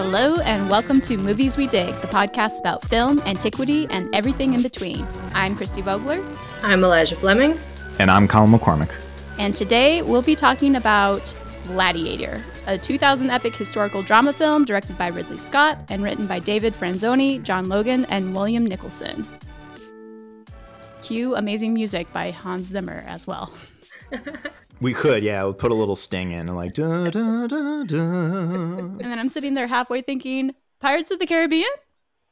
Hello, and welcome to Movies We Dig, the podcast about film, antiquity, and everything in between. I'm Christy Vogler. I'm Elijah Fleming. And I'm Colin McCormick. And today we'll be talking about Gladiator, a 2000 epic historical drama film directed by Ridley Scott and written by David Franzoni, John Logan, and William Nicholson. Cue amazing music by Hans Zimmer as well. We could, yeah. We'll put a little sting in and like da da da da. And then I'm sitting there halfway thinking, Pirates of the Caribbean?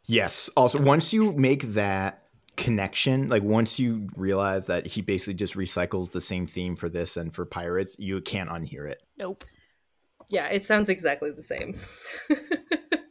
Yes. Also, once you make that connection, like once you realize that he basically just recycles the same theme for this and for pirates, you can't unhear it. Nope. Yeah, it sounds exactly the same.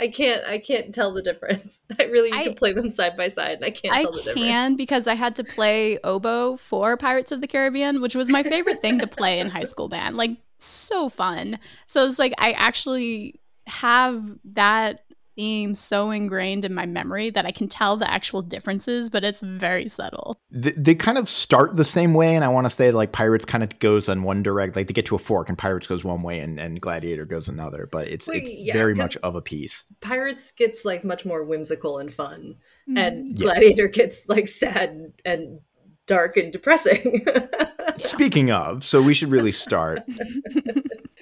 I can't I can't tell the difference. I really need I- to play them side by side and I can't I tell the difference. I can because I had to play oboe for Pirates of the Caribbean, which was my favorite thing to play in high school band. Like so fun. So it's like I actually have that theme so ingrained in my memory that I can tell the actual differences, but it's very subtle. They, they kind of start the same way, and I want to say like pirates kind of goes on one direct, like they get to a fork, and pirates goes one way, and, and gladiator goes another. But it's Well, it's yeah, very 'cause- much of a piece. Pirates gets like much more whimsical and fun. And mm. Yes. Gladiator gets like sad and, and dark and depressing. Speaking of, so we should really start.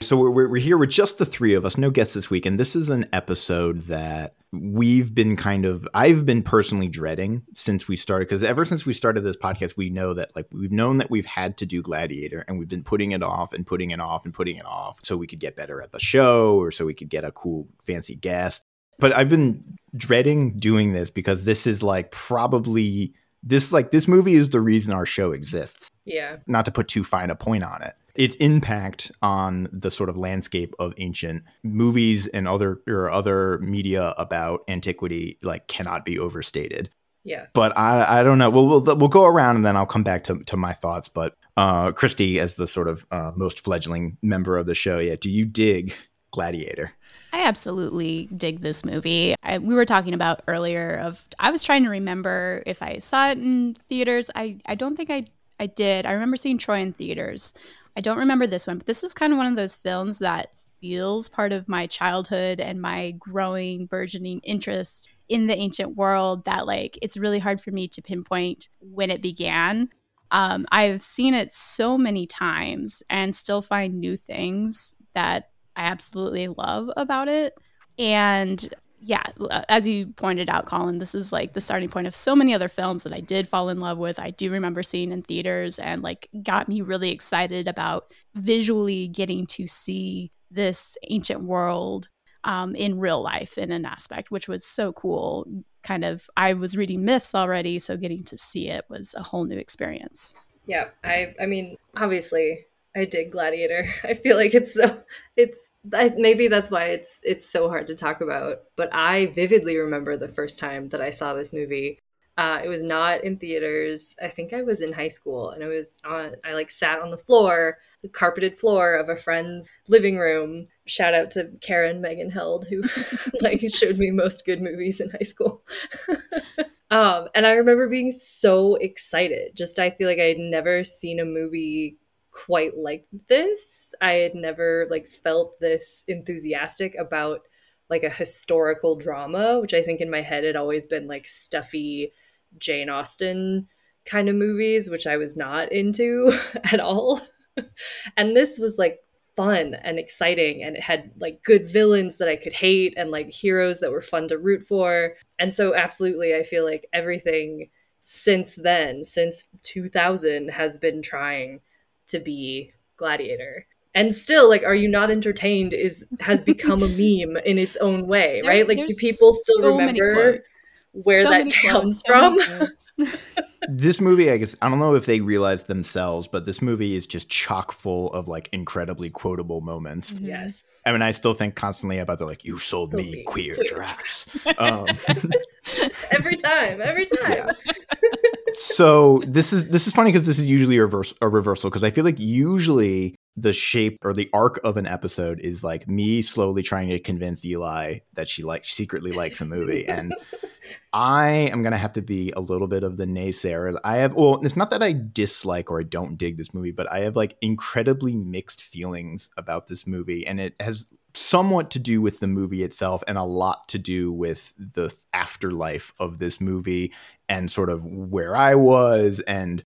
So we're, we're, we're here with just the three of us, no guests this week, and this is an episode that we've been kind of I've been personally dreading since we started because ever since we started this podcast, we know that like we've known that we've had to do Gladiator, and we've been putting it off and putting it off and putting it off so we could get better at the show or so we could get a cool fancy guest. But I've been dreading doing this because this is like probably this like this movie is the reason our show exists. Yeah. not to put too fine a point on it. Its impact on the sort of landscape of ancient movies and other or other media about antiquity like cannot be overstated. Yeah. but i i don't know. We'll we'll, we'll go around and then i'll come back to, to my thoughts. But uh christy as the sort of uh, most fledgling member of the show yeah do you dig gladiator I absolutely dig this movie. I, we were talking about earlier of I was trying to remember if I saw it in theaters. I, I don't think I I did. I remember seeing Troy in theaters. I don't remember this one, but this is kind of one of those films that feels part of my childhood and my growing burgeoning interest in the ancient world that like it's really hard for me to pinpoint when it began. Um, I've seen it so many times and still find new things that I absolutely love about it. And yeah, as you pointed out, Colin, this is like the starting point of so many other films that I did fall in love with. I do remember seeing in theaters and like got me really excited about visually getting to see this ancient world um, in real life in an aspect, which was so cool. Kind of, I was reading myths already, so getting to see it was a whole new experience. Yeah. I I mean, obviously I dig Gladiator. I feel like it's so it's I, maybe that's why it's it's so hard to talk about. But I vividly remember the first time that I saw this movie. Uh, it was not in theaters. I think I was in high school, and I was on. I like sat on the floor, the carpeted floor of a friend's living room. Shout out to Karen Megan Held, who like showed me most good movies in high school. um, and I remember being so excited. Just I feel like I had never seen a movie quite like this. I had never like felt this enthusiastic about like a historical drama, which I think in my head had always been like stuffy Jane Austen kind of movies, which I was not into at all. and this was like fun and exciting and it had like good villains that I could hate and like heroes that were fun to root for. And so absolutely I feel like everything since then, since 2000 has been trying to be Gladiator. And still like are you not entertained is has become a meme in its own way, There- right? Like do people still so remember where So that comes quotes, from? quotes. this movie i guess i don't know if they realized themselves but this movie is just chock full of like incredibly quotable moments Mhm. yes. I mean, I still think constantly about the like, you sold Sold me me queer queer drafts. um, Every time, every time. Yeah. so this is this is funny because this is usually a, reverse, a reversal because I feel like usually the shape or the arc of an episode is like me slowly trying to convince Eli that she like secretly likes a movie and I am gonna have to be a little bit of the naysayer. I have well, it's not that I dislike or I don't dig this movie, but I have like incredibly mixed feelings about this movie, and it has somewhat to do with the movie itself and a lot to do with the afterlife of this movie and sort of where I was and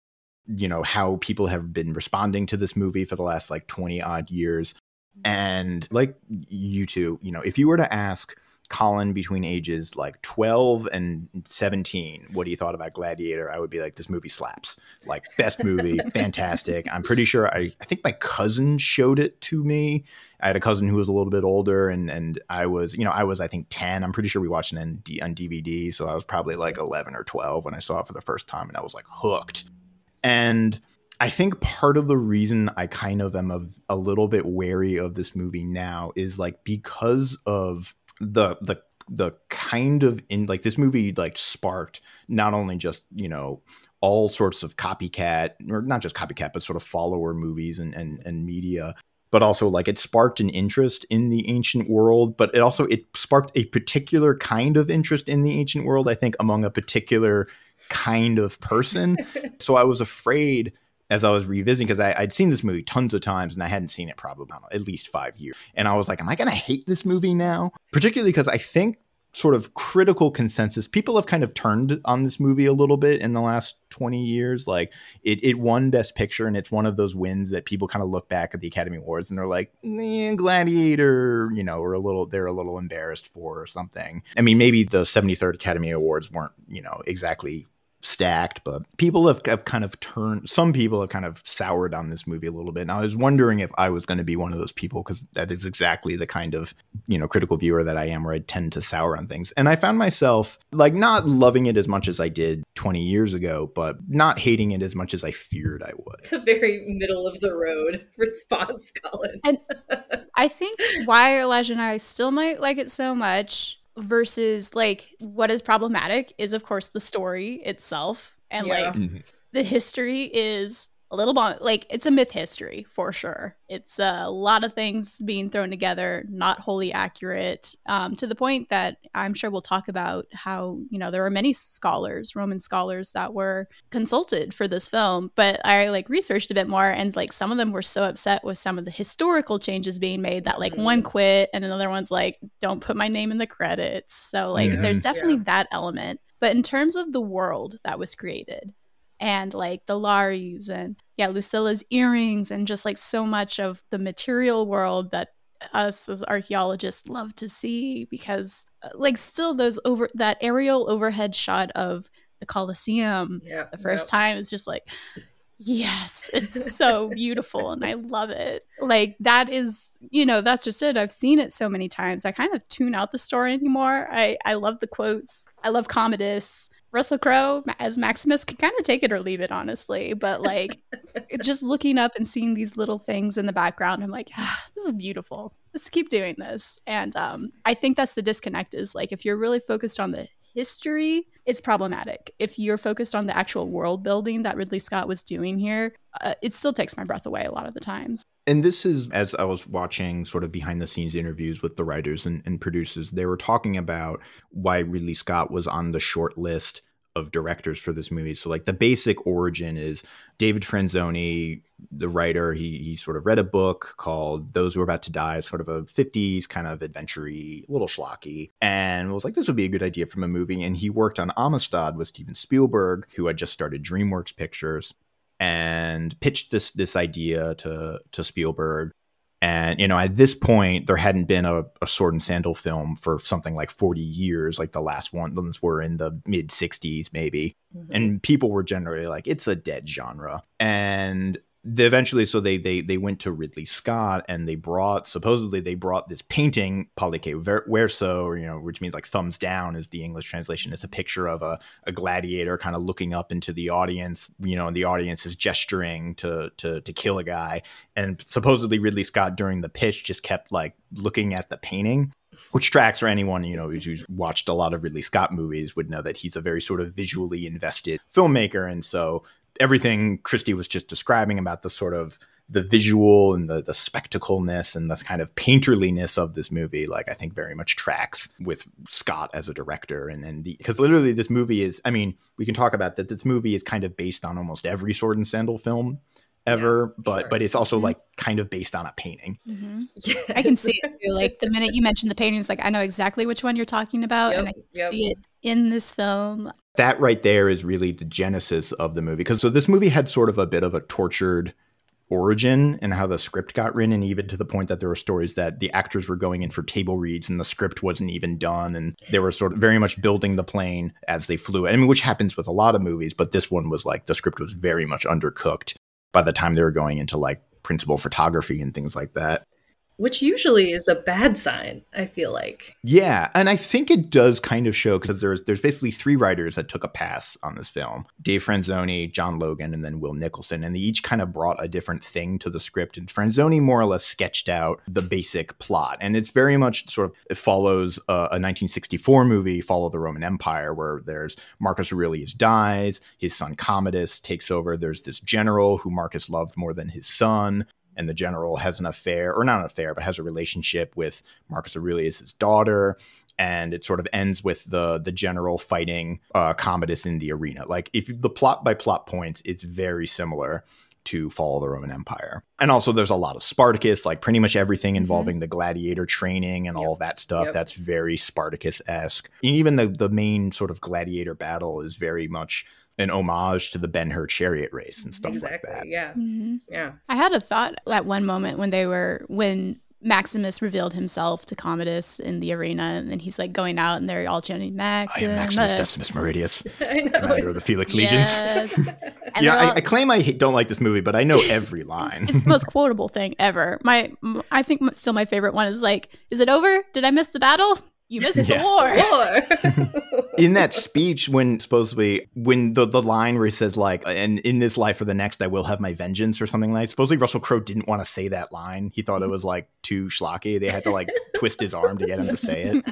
you know how people have been responding to this movie for the last like 20 odd years mm-hmm. and like you two you know if you were to ask Colin between ages like 12 and 17 what he thought about Gladiator, I would be like, this movie slaps. Like, best movie, fantastic. I'm pretty sure I, I think my cousin showed it to me. I had a cousin who was a little bit older, and and I was, you know, I was, I think, 10. I'm pretty sure we watched it on, D- on DVD. So I was probably like 11 or 12 when I saw it for the first time, and I was like hooked. And I think part of the reason I kind of am a, a little bit wary of this movie now is like because of the the the kind of in like this movie like sparked not only just you know all sorts of copycat or not just copycat but sort of follower movies and and, and media but also like it sparked an interest in the ancient world but it also it sparked a particular kind of interest in the ancient world i think among a particular kind of person. So i was afraid as I was revisiting because I'd seen this movie tons of times and I hadn't seen it probably at least five years. And I was like, am I going to hate this movie now? Particularly because I think sort of critical consensus people have kind of turned on this movie a little bit in the last 20 years like it, it won best picture and it's one of those wins that people kind of look back at the academy awards and they're like eh, gladiator you know or a little they're a little embarrassed for or something i mean maybe the 73rd academy awards weren't you know exactly stacked, but people have, have kind of turned, some people have kind of soured on this movie a little bit. And I was wondering if I was going to be one of those people because that is exactly the kind of, you know, critical viewer that I am where I tend to sour on things. And I found myself like not loving it as much as I did 20 years ago, but not hating it as much as I feared I would. It's a very middle of the road response, Colin. and I think why Elijah and I still might like it so much versus like what is problematic is of course the story itself and yeah. like mm-hmm. the history is a little bon- like it's a myth history for sure. It's a lot of things being thrown together, not wholly accurate, um, to the point that I'm sure we'll talk about how you know there are many scholars, Roman scholars, that were consulted for this film. But I like researched a bit more, and like some of them were so upset with some of the historical changes being made that like one mm. quit, and another one's like, "Don't put my name in the credits." So like, mm-hmm. there's definitely yeah. that element. But in terms of the world that was created, and like the Lares and yeah, Lucilla's earrings and just like so much of the material world that us as archaeologists love to see because uh, like still those over that aerial overhead shot of the Colosseum yeah, the first time it's just like yes it's so beautiful and i love it. Like that is you know that's just it. I've seen it so many times. I kind of tune out the story anymore. I i love the quotes. I love commodus Russell Crowe as Maximus can kind of take it or leave it, honestly. But like, just looking up and seeing these little things in the background, I'm like, ah, this is beautiful. Let's keep doing this. And um, I think that's the disconnect. Is like if you're really focused on the history, it's problematic. If you're focused on the actual world building that Ridley Scott was doing here, uh, it still takes my breath away a lot of the times. And this is, as I was watching sort of behind the scenes interviews with the writers and, and producers, they were talking about why Ridley Scott was on the short list of directors for this movie. So like the basic origin is David Franzoni, the writer, he he sort of read a book called Those Who Are About to Die, sort of a 50s kind of adventure little schlocky, and was like, this would be a good idea from a movie. And he worked on Amistad with Steven Spielberg, who had just started DreamWorks Pictures, and pitched this this idea to to Spielberg. And, you know, at this point, there hadn't been a, a, sword and sandal film for something like 40 years, like the last ones were in the mid 60s, maybe. Mm-hmm. And people were generally like, it's a dead genre. And they eventually so they they they went to Ridley Scott and they brought supposedly they brought this painting Pollice Verso you know which means like thumbs down is the English translation. It's a picture of a, a gladiator kind of looking up into the audience you know and the audience is gesturing to to to kill a guy. And supposedly Ridley Scott during the pitch just kept like looking at the painting which tracks for anyone you know who's, who's watched a lot of Ridley Scott movies would know that he's a very sort of visually invested filmmaker. And so everything Christy was just describing about the sort of the visual and the the spectacleness and the kind of painterliness of this movie, like I think very much tracks with Scott as a director. And and because literally this movie is, I mean, we can talk about that. This movie is kind of based on almost every sword and sandal film ever, but sure. but it's also Mhm. like kind of based on a painting. Mhm. Yes. I can see it too. Like the minute you mentioned the paintings, like I know exactly which one you're talking about, and I can yep. see it in this film. That right there is really the genesis of the movie. Because so this movie had sort of a bit of a tortured origin and how the script got written and even to the point that there were stories that the actors were going in for table reads and the script wasn't even done and they were sort of very much building the plane as they flew. I mean which happens with a lot of movies but this one was like the script was very much undercooked by the time they were going into like principal photography and things like that Which usually is a bad sign, I feel like. Yeah, and I think it does kind of show because there's there's basically three writers that took a pass on this film: Dave Franzoni, John Logan, and then Will Nicholson, and they each kind of brought a different thing to the script. And Franzoni more or less sketched out the basic plot, and it's very much sort of it follows a, a 1964 movie, Fall of the Roman Empire, where there's Marcus Aurelius dies, his son Commodus takes over. There's this general who Marcus loved more than his son and the general has an affair, or not an affair, but has a relationship with Marcus Aurelius's daughter. And it sort of ends with the the general fighting uh, Commodus in the arena. Like if the plot by plot points, it's very similar to Fall of the Roman Empire. And also there's a lot of Spartacus, like pretty much everything involving the gladiator training and Yep. all that stuff. Yep. That's very Spartacus-esque. And even the the main sort of gladiator battle is very much an homage to the Ben Hur chariot race and stuff exactly. like that. Yeah. Mhm. Yeah. I had a thought at one moment when they were when Maximus revealed himself to Commodus in the arena, and then he's like going out, and they're all chanting Max. I am Maximus Decimus Meridius, commander of the Felix Legions. Yes. And yeah, they're I, all- I claim I don't like this movie, but I know every line. it's the most quotable thing ever. My, I think still my favorite one is like, "Is it over? Did I miss the battle? You missed Yeah. the war." War. in that speech, when supposedly when the, the line where he says like, "and in this life or the next, I will have my vengeance" or something like. That. Supposedly Russell Crowe didn't want to say that line. He thought it was like too schlocky. They had to like twist his arm to get him to say it.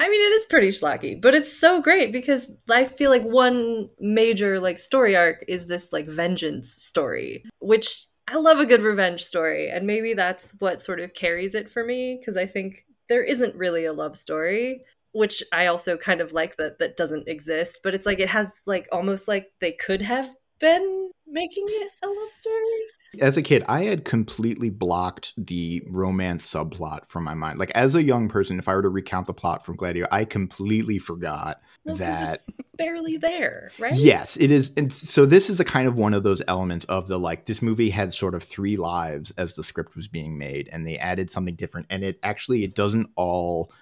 I mean, it is pretty schlocky, but it's so great because I feel like one major like story arc is this like vengeance story, which I love a good revenge story, and maybe that's what sort of carries it for me because I think there isn't really a love story, which I also kind of like that that doesn't exist, but it's like it has like almost like they could have been making it a love story. As a kid, I had completely blocked the romance subplot from my mind. Like as a young person, if I were to recount the plot from Gladiator, I completely forgot Well, that Barely there, right? Yes, it is. And so this is a kind of one of those elements of the like this movie had sort of three lives as the script was being made and they added something different and it actually it doesn't all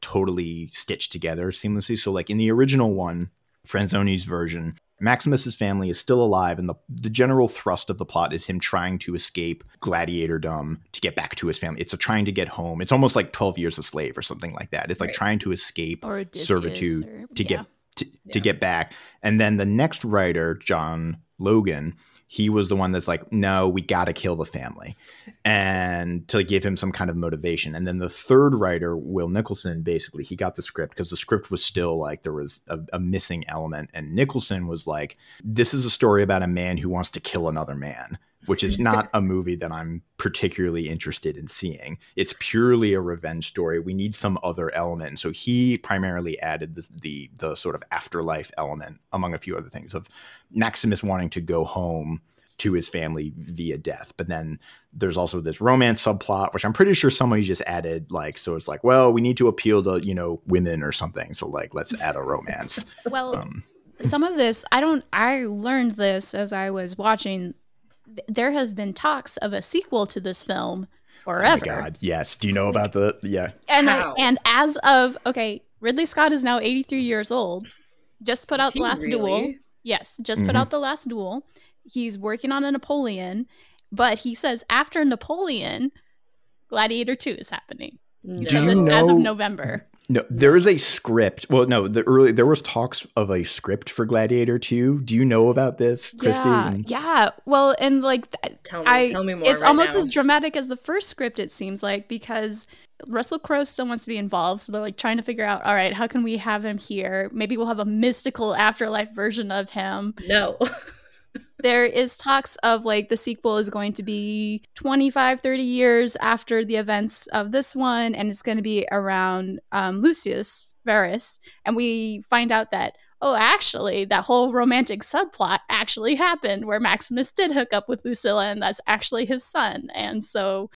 totally stitch together seamlessly. So like in the original one, Franzoni's version, Maximus's family is still alive and the the general thrust of the plot is him trying to escape gladiatordom to get back to his family. It's a trying to get home. It's almost like 12 years a slave or something like that. It's like Right. trying to escape servitude or- to yeah. get to, to get back. And then the next writer, John Logan, he was the one that's like, no, we got to kill the family, and to give him some kind of motivation. And then the third writer, Will Nicholson, basically he got the script because the script was still like there was a, a missing element, and Nicholson was like, this is a story about a man who wants to kill another man. Which is not a movie that I'm particularly interested in seeing. It's purely a revenge story. We need some other element. And so he primarily added the, the the sort of afterlife element, among a few other things, of Maximus wanting to go home to his family via death. But then there's also this romance subplot, which I'm pretty sure somebody just added, like, so it's like, well, we need to appeal to, you know, women or something. So like let's add a romance. Well, Um, some of this I don't I learned this as I was watching there have been talks of a sequel to this film oh my god, yes. Do you know about the yeah. And I- How? and as of okay, Ridley Scott is now 83 years old. Just put Is out the he last duel. Yes, just put Mhm. out the last duel. He's working on a Napoleon, but he says after Napoleon, Gladiator 2 is happening. No. So Do this you as of November. No, there is a script. Well, no, the early there was talks of a script for Gladiator 2. Do you know about this, Christy? Yeah, yeah. Well, and like th- Tell me, I- tell me more. it's right almost now. as dramatic as the first script it seems like because russell crowe still wants to be involved so they're like trying to figure out all right how can we have him here maybe we'll have a mystical afterlife version of him no. there is talks of like the sequel is going to be 25 30 years after the events of this one and it's going to be around um, lucius verus and we find out that oh, actually, that whole romantic subplot actually happened where Maximus did hook up with Lucilla and that's actually his son. And so,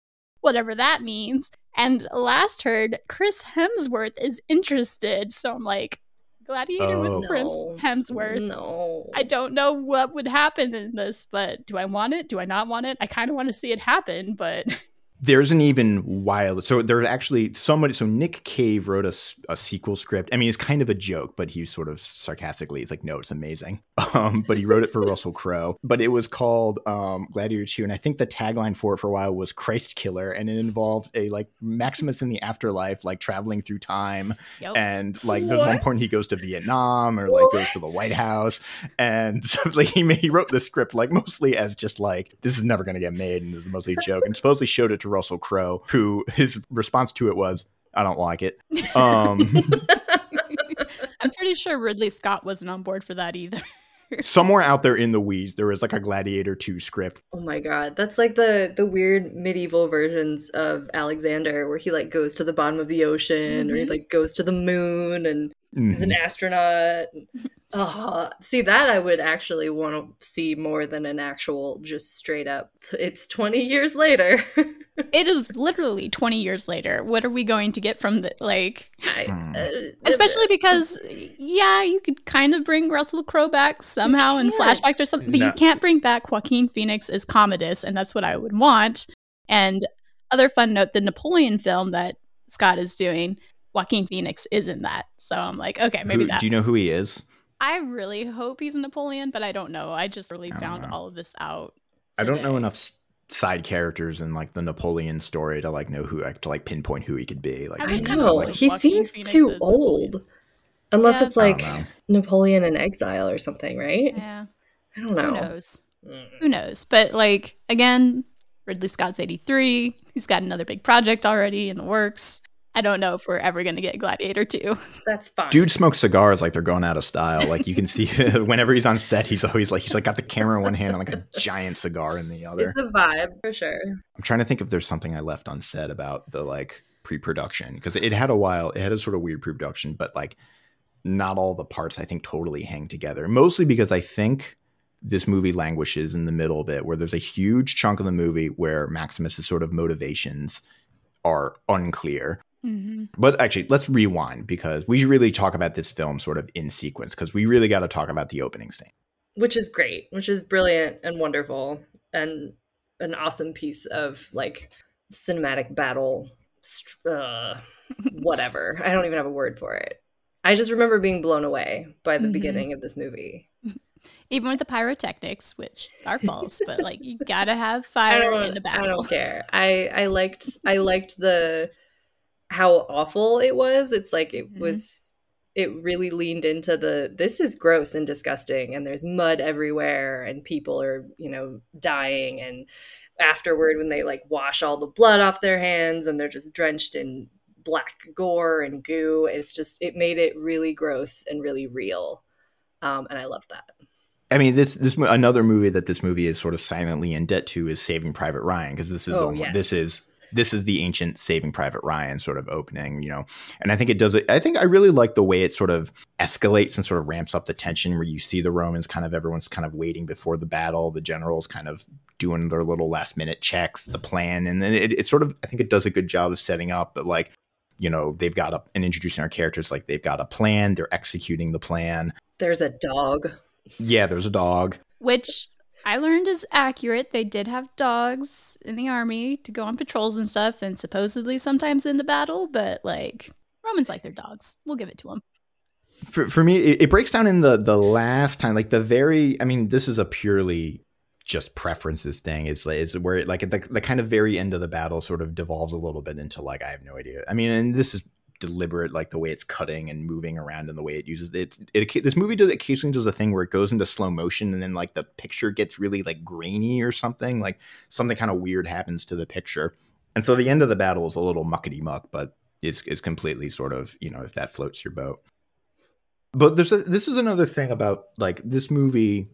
whatever that means. And last heard, Chris Hemsworth is interested. So I'm like, Gladiator Oh. with Chris No. Hemsworth. No. I don't know what would happen in this, but do I want it? Do I not want it? I kind of want to see it happen, but There's an even wild. So there's actually somebody. So Nick Cave wrote a, a sequel script. I mean, it's kind of a joke, but he sort of sarcastically, he's like, "No, it's amazing." Um, but he wrote it for Russell Crowe. But it was called um, Gladiator Two, and I think the tagline for it for a while was "Christ Killer," and it involved a like Maximus in the afterlife, like traveling through time, yep. and like there's one point he goes to Vietnam or like goes to the White House, and so, like he he wrote the script like mostly as just like this is never going to get made, and this is mostly a joke, and supposedly showed it to Russell Crowe, who his response to it was, "I don't like it." Um, I'm pretty sure Ridley Scott wasn't on board for that either. somewhere out there in the weeds, there was like a Gladiator two script. Oh my god, that's like the the weird medieval versions of Alexander, where he like goes to the bottom of the ocean, or he Mhm. like goes to the moon and is an astronaut. Oh, see that I would actually want to see more than an actual just straight up. It's twenty years later. it is literally 20 years later. What are we going to get from the like? I- Hmm. uh, Especially because, yeah, you could kind of bring Russell Crowe back somehow in flashbacks or something, but No. you can't bring back Joaquin Phoenix as Commodus, and that's what I would want. And other fun note: the Napoleon film that Scott is doing, Joaquin Phoenix is in that. So I'm like, okay, maybe Who- that. Do you know who he is? I really hope he's Napoleon, but I don't know. I just really I found know. all of this out. I don't know enough side characters in like the Napoleon story to like know who to like pinpoint who he could be. Like I I would you know like like- he Joaquin seems Phoenix too old, Napoleon. unless Yeah, it's like. Napoleon in exile or something, right? Yeah, I don't know. who knows? Mm. Who knows? But like again, Ridley Scott's 83. He's got another big project already in the works. I don't know if we're ever going to get Gladiator 2. That's fine. Dude smokes cigars like they're going out of style. Like you can see whenever he's on set, he's always like he's like got the camera in one hand and like a giant cigar in the other. it's a vibe for sure. I'm trying to think if there's something I left unsaid about the like pre-production because it had a while. It had a sort of weird pre-production, but like not all the parts I think totally hang together. Mostly because I think this movie languishes in the middle a bit, where there's a huge chunk of the movie where Maximus's sort of motivations are unclear. Mm-hmm. But actually, let's rewind because we really talk about this film sort of in sequence because we really got to talk about the opening scene. which is great, which is brilliant and wonderful and an awesome piece of like cinematic battle. Uh, whatever. I don't even have a word for it. I just remember being blown away by the Mhm. beginning of this movie. Even with the pyrotechnics, which are false, but like you got to have fire in the battle. I don't care. I I liked I liked the how awful it was. It's like it Mhm. was it really leaned into the this is gross and disgusting and there's mud everywhere and people are, you know, dying and afterward when they like wash all the blood off their hands and they're just drenched in black gore and goo, it's just it made it really gross and really real. Um and I love that. I mean, this this another movie that this movie is sort of silently in debt to is Saving Private Ryan because this is Oh, almo- yes. this is this is the ancient Saving Private Ryan sort of opening, you know. And I think it does. I think I really like the way it sort of escalates and sort of ramps up the tension where you see the Romans kind of everyone's kind of waiting before the battle, the generals kind of doing their little last minute checks, the plan, and then it, it sort of I think it does a good job of setting up that like you know they've got a, and introducing our characters like they've got a plan, they're executing the plan. There's a dog. Yeah, there's a dog. Which I learned is accurate. They did have dogs in the army to go on patrols and stuff, and supposedly sometimes in the battle, but like Romans like their dogs. We'll give it to them. for, for me it, it breaks down in the the last time like the very i mean this is a purely just preferences thing is is where it, like the, the kind of very end of the battle sort of devolves a little bit into like i have no idea i mean and this is deliberate like the way it's cutting and moving around and the way it uses it, it this movie does occasionally does a thing where it goes into slow motion and then like the picture gets really like grainy or something like something kind of weird happens to the picture. And so the end of the battle is a little muckety muck but it's is completely sort of you know if that floats your boat. But there's a, this is another thing about like this movie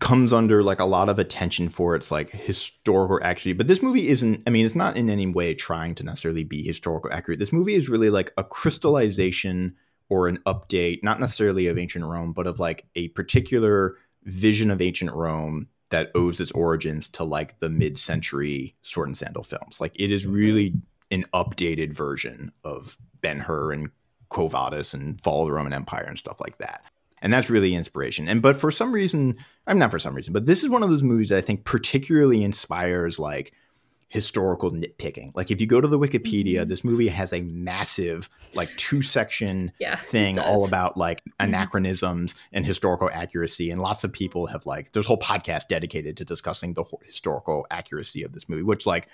comes under like a lot of attention for its like historical actually but this movie isn't i mean it's not in any way trying to necessarily be historical accurate this movie is really like a crystallization or an update, not necessarily of ancient Rome, but of like a particular vision of ancient Rome that owes its origins to like the mid-century sword and sandal films. Like it is mm-hmm. really an updated version of Ben Hur and Quo Vadis and Fall of the Roman Empire and stuff like that. And that's really inspiration. And but for some reason, I'm not for some reason, but this is one of those movies that I think particularly inspires like historical nitpicking. Like if you go to the Wikipedia, mm-hmm. this movie has a massive like two section yeah, thing all about like mm-hmm. anachronisms and historical accuracy and lots of people have like there's a whole podcast dedicated to discussing the historical accuracy of this movie, which like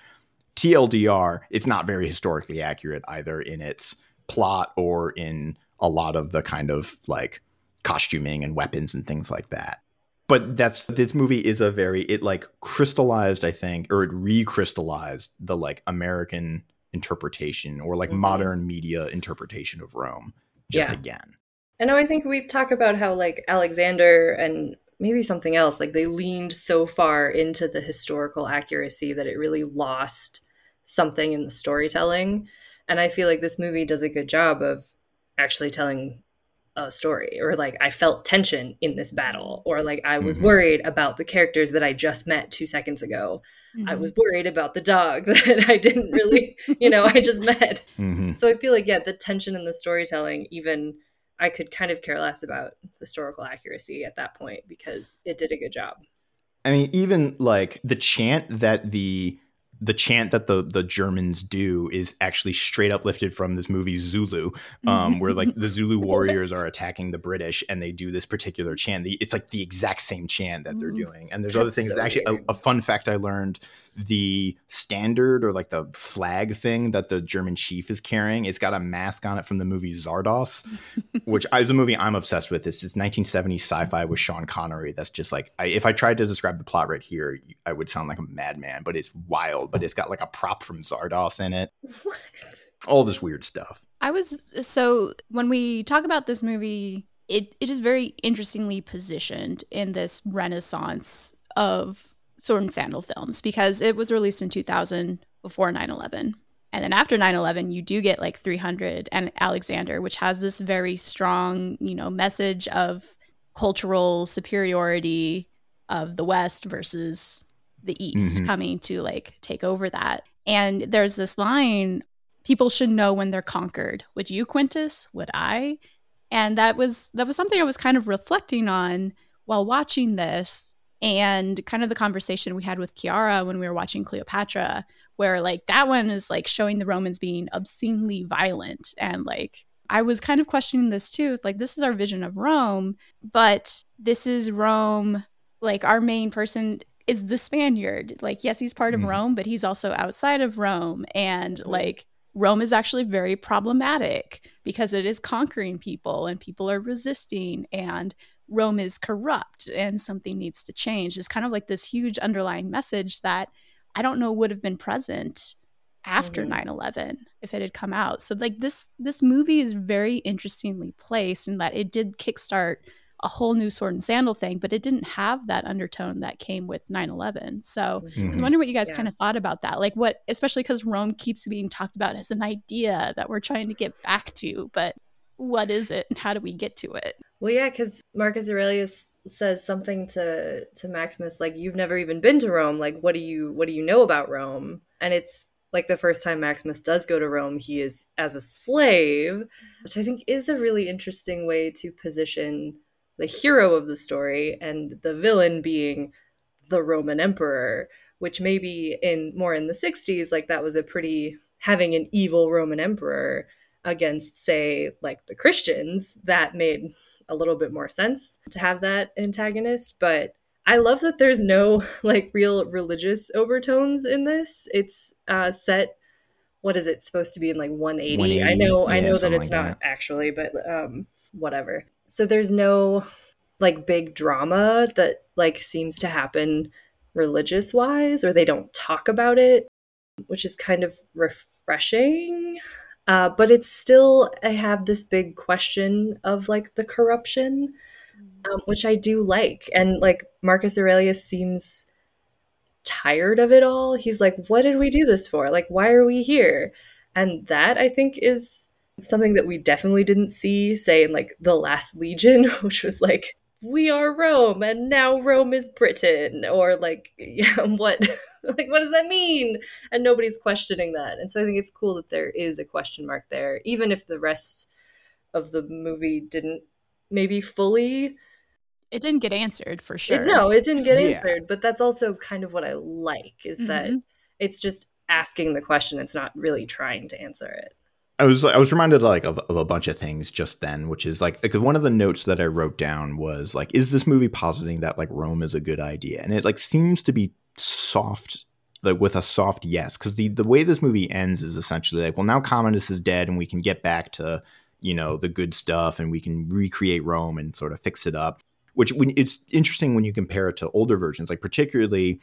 TLDR, it's not very historically accurate either in its plot or in a lot of the kind of like costuming and weapons and things like that but that's this movie is a very it like crystallized i think or it recrystallized the like american interpretation or like mm-hmm. modern media interpretation of rome just yeah. again i know i think we talk about how like alexander and maybe something else like they leaned so far into the historical accuracy that it really lost something in the storytelling and i feel like this movie does a good job of actually telling a story or like I felt tension in this battle or like I was mm-hmm. worried about the characters that I just met 2 seconds ago. Mm-hmm. I was worried about the dog that I didn't really, you know, I just met. Mm-hmm. So I feel like yeah, the tension in the storytelling even I could kind of care less about historical accuracy at that point because it did a good job. I mean, even like the chant that the the chant that the the Germans do is actually straight up lifted from this movie Zulu, um, where like the Zulu warriors are attacking the British and they do this particular chant. It's like the exact same chant that they're doing. And there's That's other things. So actually, a, a, fun fact I learned the standard or like the flag thing that the German chief is carrying. It's got a mask on it from the movie Zardoz, which is a movie I'm obsessed with. This is 1970 sci-fi with Sean Connery. That's just like I, if I tried to describe the plot right here, I would sound like a madman. But it's wild. But it's got like a prop from Zardoz in it. What? All this weird stuff. I was so when we talk about this movie, it, it is very interestingly positioned in this renaissance of sword and sandal films because it was released in 2000 before 9-11 and then after 9-11 you do get like 300 and alexander which has this very strong you know message of cultural superiority of the west versus the east mm-hmm. coming to like take over that. And there's this line people should know when they're conquered. Would you quintus? Would i? And that was that was something i was kind of reflecting on while watching this and kind of the conversation we had with Kiara when we were watching Cleopatra, where like that one is like showing the Romans being obscenely violent. And like I was kind of questioning this too. Like, this is our vision of Rome, but this is Rome, like, our main person is the Spaniard. Like, yes, he's part of mm. Rome, but he's also outside of Rome. And like, Rome is actually very problematic because it is conquering people and people are resisting and Rome is corrupt and something needs to change is kind of like this huge underlying message that I don't know would have been present after mm-hmm. 9/11 if it had come out. So like this this movie is very interestingly placed in that it did kickstart a whole new sword and sandal thing, but it didn't have that undertone that came with 9/11. So mm-hmm. I was mm-hmm. wondering what you guys yeah. kind of thought about that. Like what especially cuz Rome keeps being talked about as an idea that we're trying to get back to, but what is it and how do we get to it? Well, yeah, because Marcus Aurelius says something to to Maximus like, "You've never even been to Rome. Like, what do you what do you know about Rome?" And it's like the first time Maximus does go to Rome, he is as a slave, which I think is a really interesting way to position the hero of the story and the villain being the Roman emperor, which maybe in more in the 60s, like that was a pretty having an evil Roman emperor against, say, like the Christians, that made a little bit more sense to have that antagonist. But I love that there's no like real religious overtones in this. It's uh, set. What is it supposed to be in like 180? 180 I know, yeah, I know that it's like not that. actually, but um, whatever. So there's no like big drama that like seems to happen religious wise, or they don't talk about it, which is kind of refreshing. Uh, but it's still, I have this big question of like the corruption, mm. um, which I do like. And like Marcus Aurelius seems tired of it all. He's like, what did we do this for? Like, why are we here? And that I think is something that we definitely didn't see, say, in like The Last Legion, which was like, we are Rome and now Rome is Britain, or like, yeah, what? like what does that mean and nobody's questioning that and so i think it's cool that there is a question mark there even if the rest of the movie didn't maybe fully it didn't get answered for sure it, no it didn't get yeah. answered but that's also kind of what i like is mm-hmm. that it's just asking the question it's not really trying to answer it I was I was reminded like of, of a bunch of things just then, which is like because one of the notes that I wrote down was like, is this movie positing that like Rome is a good idea? And it like seems to be soft like with a soft yes because the the way this movie ends is essentially like well now commodus is dead and we can get back to you know the good stuff and we can recreate rome and sort of fix it up which when it's interesting when you compare it to older versions like particularly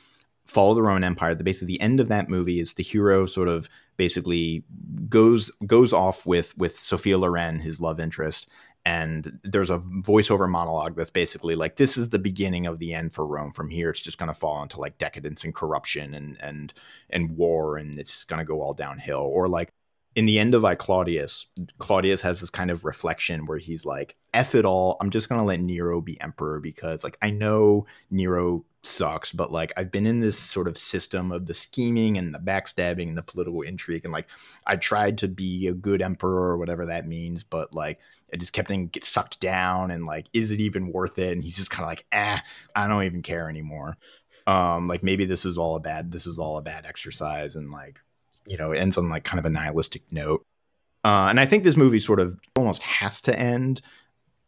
fall of the roman empire the basically the end of that movie is the hero sort of basically goes goes off with with sophia loren his love interest and there's a voiceover monologue that's basically like this is the beginning of the end for Rome. From here, it's just going to fall into like decadence and corruption and and and war, and it's going to go all downhill. Or like in the end of I Claudius, Claudius has this kind of reflection where he's like, "F it all, I'm just going to let Nero be emperor because like I know Nero sucks, but like I've been in this sort of system of the scheming and the backstabbing and the political intrigue, and like I tried to be a good emperor or whatever that means, but like." it just kept getting get sucked down and like is it even worth it and he's just kind of like eh i don't even care anymore um like maybe this is all a bad this is all a bad exercise and like you know it ends on like kind of a nihilistic note uh and i think this movie sort of almost has to end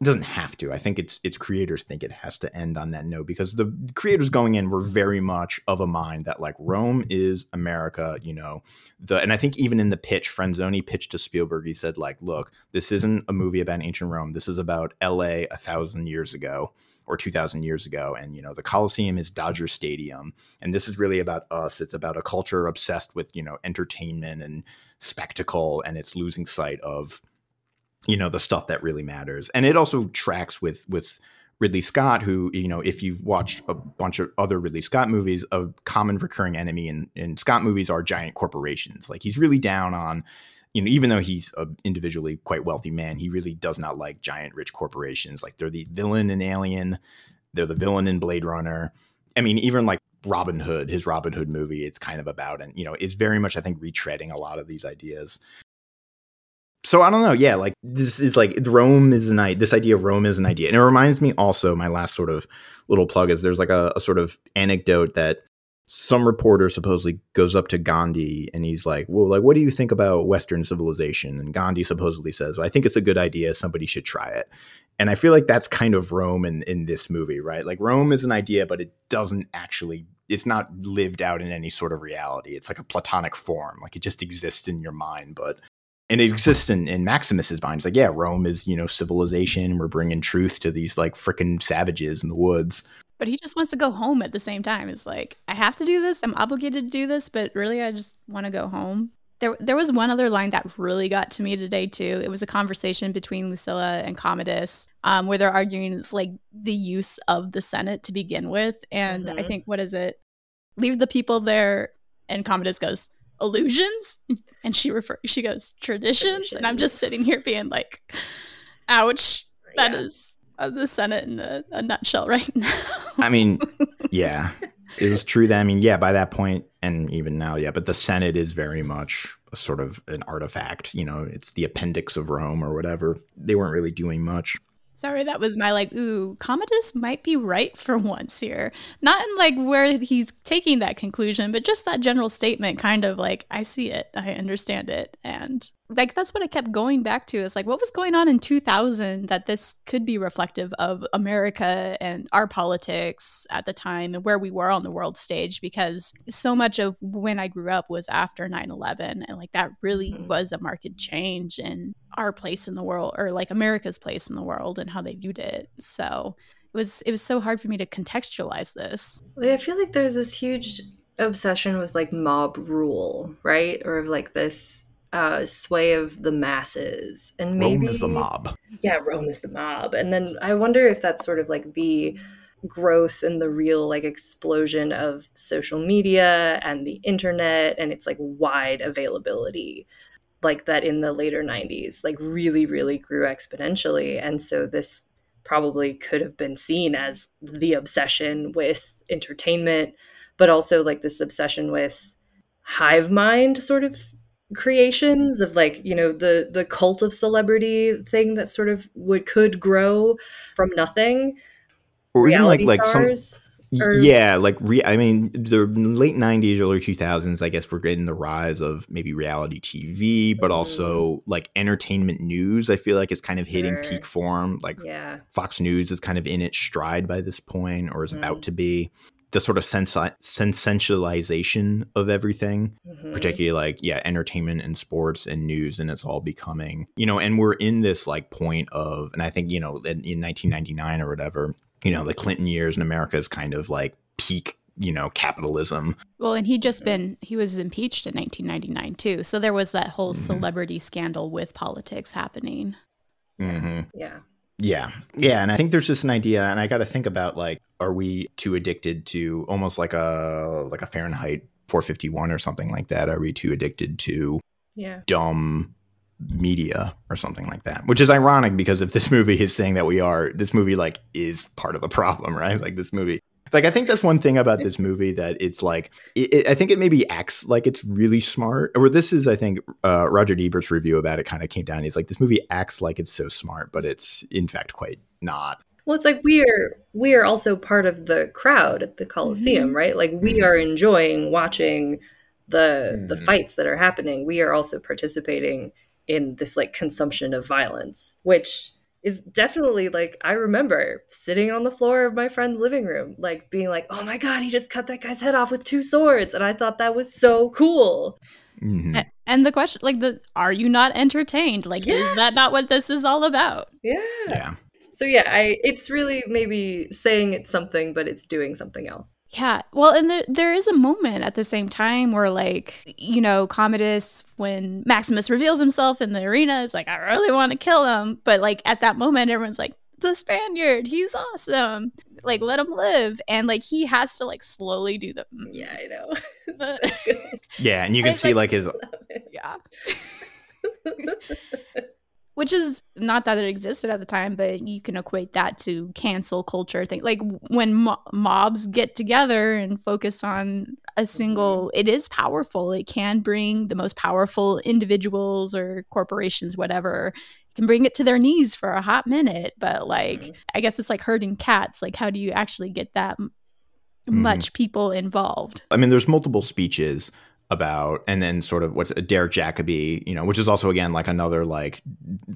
it doesn't have to. I think its its creators think it has to end on that note because the creators going in were very much of a mind that like Rome is America, you know. The and I think even in the pitch, Franzoni pitched to Spielberg, he said like, look, this isn't a movie about ancient Rome. This is about L.A. a thousand years ago or 2000 years ago and you know the coliseum is dodger stadium and this is really about us. It's about a culture obsessed with you know entertainment and spectacle and it's losing sight of you know the stuff that really matters. And it also tracks with with ridley scott who you know if you've watched a bunch of other ridley scott movies a common recurring enemy in, in scott movies are giant corporations. Like he's really down on you know even though he's an individually quite wealthy man he really does not like giant rich corporations like they're the villain in alien they're the villain in blade runner i mean even like robin hood his robin hood movie it's kind of about and you know is very much i think retreading a lot of these ideas so I don't know. Yeah, like this is like Rome is an idea. This idea of Rome is an idea, and it reminds me also. My last sort of little plug is there's like a, a sort of anecdote that some reporter supposedly goes up to Gandhi and he's like, "Well, like, what do you think about Western civilization?" And Gandhi supposedly says, well, "I think it's a good idea. Somebody should try it." And I feel like that's kind of Rome in in this movie, right? Like Rome is an idea, but it doesn't actually. It's not lived out in any sort of reality. It's like a platonic form. Like it just exists in your mind, but and it exists in, in Maximus's mind. It's like, yeah, Rome is, you know, civilization. We're bringing truth to these like freaking savages in the woods. But he just wants to go home at the same time. It's like, I have to do this. I'm obligated to do this, but really, I just want to go home. There, there was one other line that really got to me today too. It was a conversation between Lucilla and Commodus, um, where they're arguing like the use of the Senate to begin with, and mm-hmm. I think what is it? Leave the people there, and Commodus goes, illusions and she refers, she goes traditions and i'm just sitting here being like ouch That yeah. is uh, the senate in a, a nutshell right now i mean yeah it was true that i mean yeah by that point and even now yeah but the senate is very much a sort of an artifact you know it's the appendix of rome or whatever they weren't really doing much Sorry, that was my like, ooh, Commodus might be right for once here. Not in like where he's taking that conclusion, but just that general statement kind of like, I see it, I understand it. And like that's what I kept going back to. Is like what was going on in 2000 that this could be reflective of America and our politics at the time and where we were on the world stage because so much of when I grew up was after 9/11 and like that really mm-hmm. was a market change in our place in the world or like America's place in the world and how they viewed it. So it was it was so hard for me to contextualize this. I feel like there's this huge obsession with like mob rule, right? Or of like this uh, sway of the masses, and maybe Rome is the mob. Yeah, Rome is the mob, and then I wonder if that's sort of like the growth and the real like explosion of social media and the internet and its like wide availability like that in the later 90s like really really grew exponentially. And so this probably could have been seen as the obsession with entertainment but also like this obsession with hive mind sort of creations of like you know the the cult of celebrity thing that sort of would could grow from nothing or even like Reality like some stars, or- yeah like re- i mean the late 90s early 2000s i guess we're getting the rise of maybe reality tv but Mhm. also like entertainment news i feel like is kind of hitting Sure. peak form like yeah fox news is kind of in its stride by this point or is Mhm. about to be the sort of sensi- sensationalization of everything mhm. particularly like yeah entertainment and sports and news and it's all becoming you know and we're in this like point of and i think you know in, in 1999 or whatever you know the clinton years in america is kind of like peak you know capitalism Well, and he just been he was impeached in 1999 too. So there was that whole Mhm. celebrity scandal with politics happening. hmm yeah yeah. Yeah and i think there's just an idea and i got to think about like are we too addicted to almost like a like a fahrenheit 451 or something like that? Are we too addicted to yeah. dumb media or something like that? Which is ironic because if this movie is saying that we are this movie like is part of the problem right? Like this movie like i think that's one thing about this movie that it's like it, it- i think it maybe acts like it's really smart or this is i think uh, roger ebert's review about it kind of came down he's like this movie acts like it's so smart but it's in fact quite not Well, it's like we are we are also part of the crowd at the Coliseum, Mhm. right? Like we are enjoying watching the the Mhm. fights that are happening. We are also participating in this like consumption of violence, which is definitely like I remember sitting on the floor of my friend's living room, like being like, "Oh my god, he just cut that guy's head off with two swords," and I thought that was so cool. Mhm. And the question, like the, are you not entertained? Like, is that not what this is all about? Yeah. yeah So yeah, I it's really maybe saying it's something, but it's doing something else. Yeah. Well, and there, there is a moment at the same time where, like, you know, Commodus, when Maximus reveals himself in the arena, is like, I really want to kill him. But, like, at that moment, everyone's like, the Spaniard, he's awesome. Like, let him live. And, like, he has to, like, slowly do the. mm, Yeah, I know. So yeah and you can It's see like- like his yeah. Which is not that it existed at the time, but you can equate that to cancel culture thing. Like when mo- mobs get together and focus on a single, it is powerful. It can bring the most powerful individuals or corporations, whatever, can bring it to their knees for a hot minute. But like, Mhm. I guess it's like herding cats. Like, how do you actually get that m- Mhm. much people involved? I mean, there's multiple speeches about, and then sort of what's Derek Jacobi, you know, which is also again like another like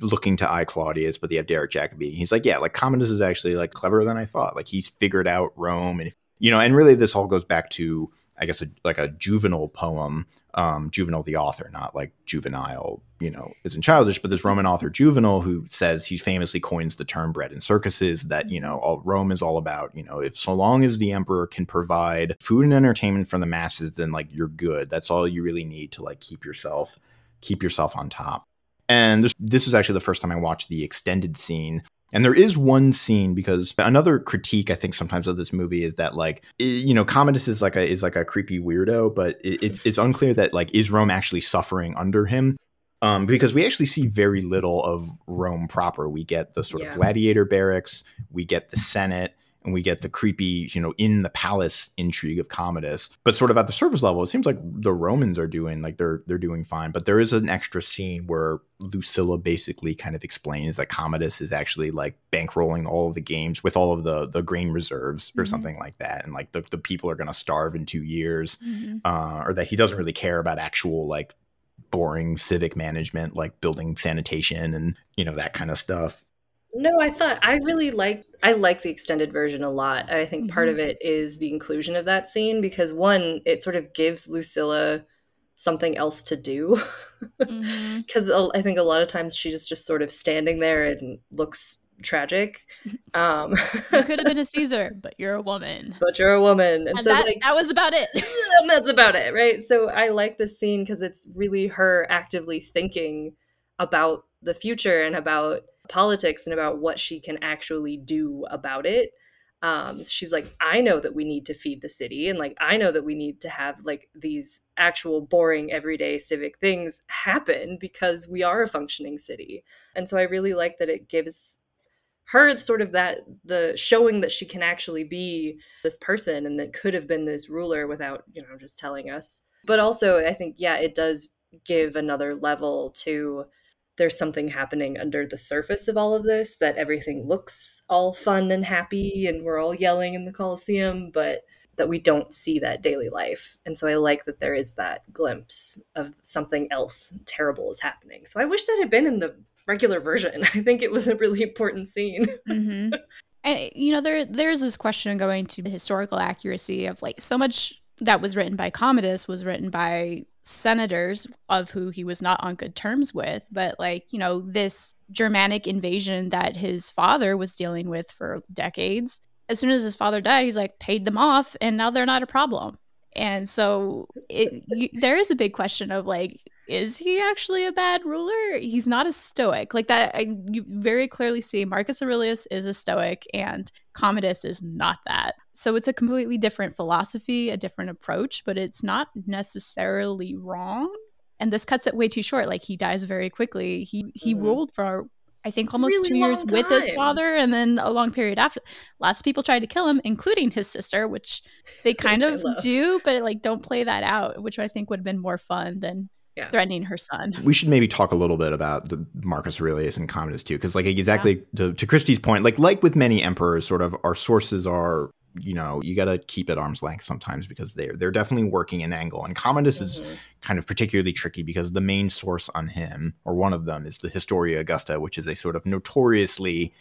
looking to I Claudius, but they have Derek Jacobi. He's like, yeah, like Commodus is actually like cleverer than I thought. Like he's figured out Rome, and you know, and really this all goes back to I guess a, like a juvenile poem, um, Juvenal the author, not like juvenile, you know, isn't childish, but this Roman author Juvenal who says he famously coins the term bread and circuses that, you know, all Rome is all about, you know, if so long as the emperor can provide food and entertainment for the masses, then like you're good. That's all you really need to like keep yourself keep yourself on top. And this this is actually the first time I watched the extended scene and there is one scene because another critique I think sometimes of this movie is that like you know Commodus is like a is like a creepy weirdo, but it's it's unclear that like is Rome actually suffering under him. Um, because we actually see very little of Rome proper. We get the sort Yeah. of gladiator barracks, we get the Senate, and we get the creepy, you know, in the palace intrigue of Commodus. But sort of at the surface level, it seems like the Romans are doing like they're they're doing fine. But there is an extra scene where Lucilla basically kind of explains that Commodus is actually like bankrolling all of the games with all of the the grain reserves or Mhm. something like that, and like the, the people are gonna starve in two years, Mhm. uh, or that he doesn't really care about actual like boring civic management like building sanitation and you know that kind of stuff No, I thought I really like I like the extended version a lot. I think part of it is the inclusion of that scene because one, it sort of gives Lucilla something else to do. Because I think a lot of times she's just sort of standing there and looks tragic. Um, You could have been a Caesar, but you're a woman. but you're a woman, and, And so that, like that was about it. and that's about it, right? So I like this scene because it's really her actively thinking about the future and about politics and about what she can actually do about it. um, she's like i know that we need to feed the city and like i know that we need to have like these actual boring everyday civic things happen because we are a functioning city and so i really like that it gives her sort of that the showing that she can actually be this person and that could have been this ruler without you know just telling us but also i think yeah it does give another level to there's something happening under the surface of all of this that everything looks all fun and happy and we're all yelling in the coliseum but that we don't see that daily life. And so i like that there is that glimpse of something else terrible is happening. So i wish that had been in the regular version. I think it was a really important scene. Mm-hmm. and you know there there's this question going to the historical accuracy of like so much that was written by commodus was written by senators of who he was not on good terms with but like you know this germanic invasion that his father was dealing with for decades as soon as his father died he's like paid them off and now they're not a problem and so it, you, there is a big question of like is he actually a bad ruler? He's not a stoic. Like that, I, you very clearly see Marcus Aurelius is a stoic and Commodus is not that. So it's a completely different philosophy, a different approach, but it's not necessarily wrong. And this cuts it way too short. Like he dies very quickly. He he mm-hmm. ruled for I think almost really two years time. with his father, and then a long period after. Lots of people tried to kill him, including his sister, which they kind which of do, but like don't play that out, which I think would have been more fun than yeah. threatening her son. We should maybe talk a little bit about the Marcus Aurelius and Commodus too, because like exactly yeah. to, to Christy's point, like like with many emperors, sort of our sources are you know you got to keep at arm's length sometimes because they're they're definitely working an angle and commodus mm-hmm. is kind of particularly tricky because the main source on him or one of them is the historia augusta which is a sort of notoriously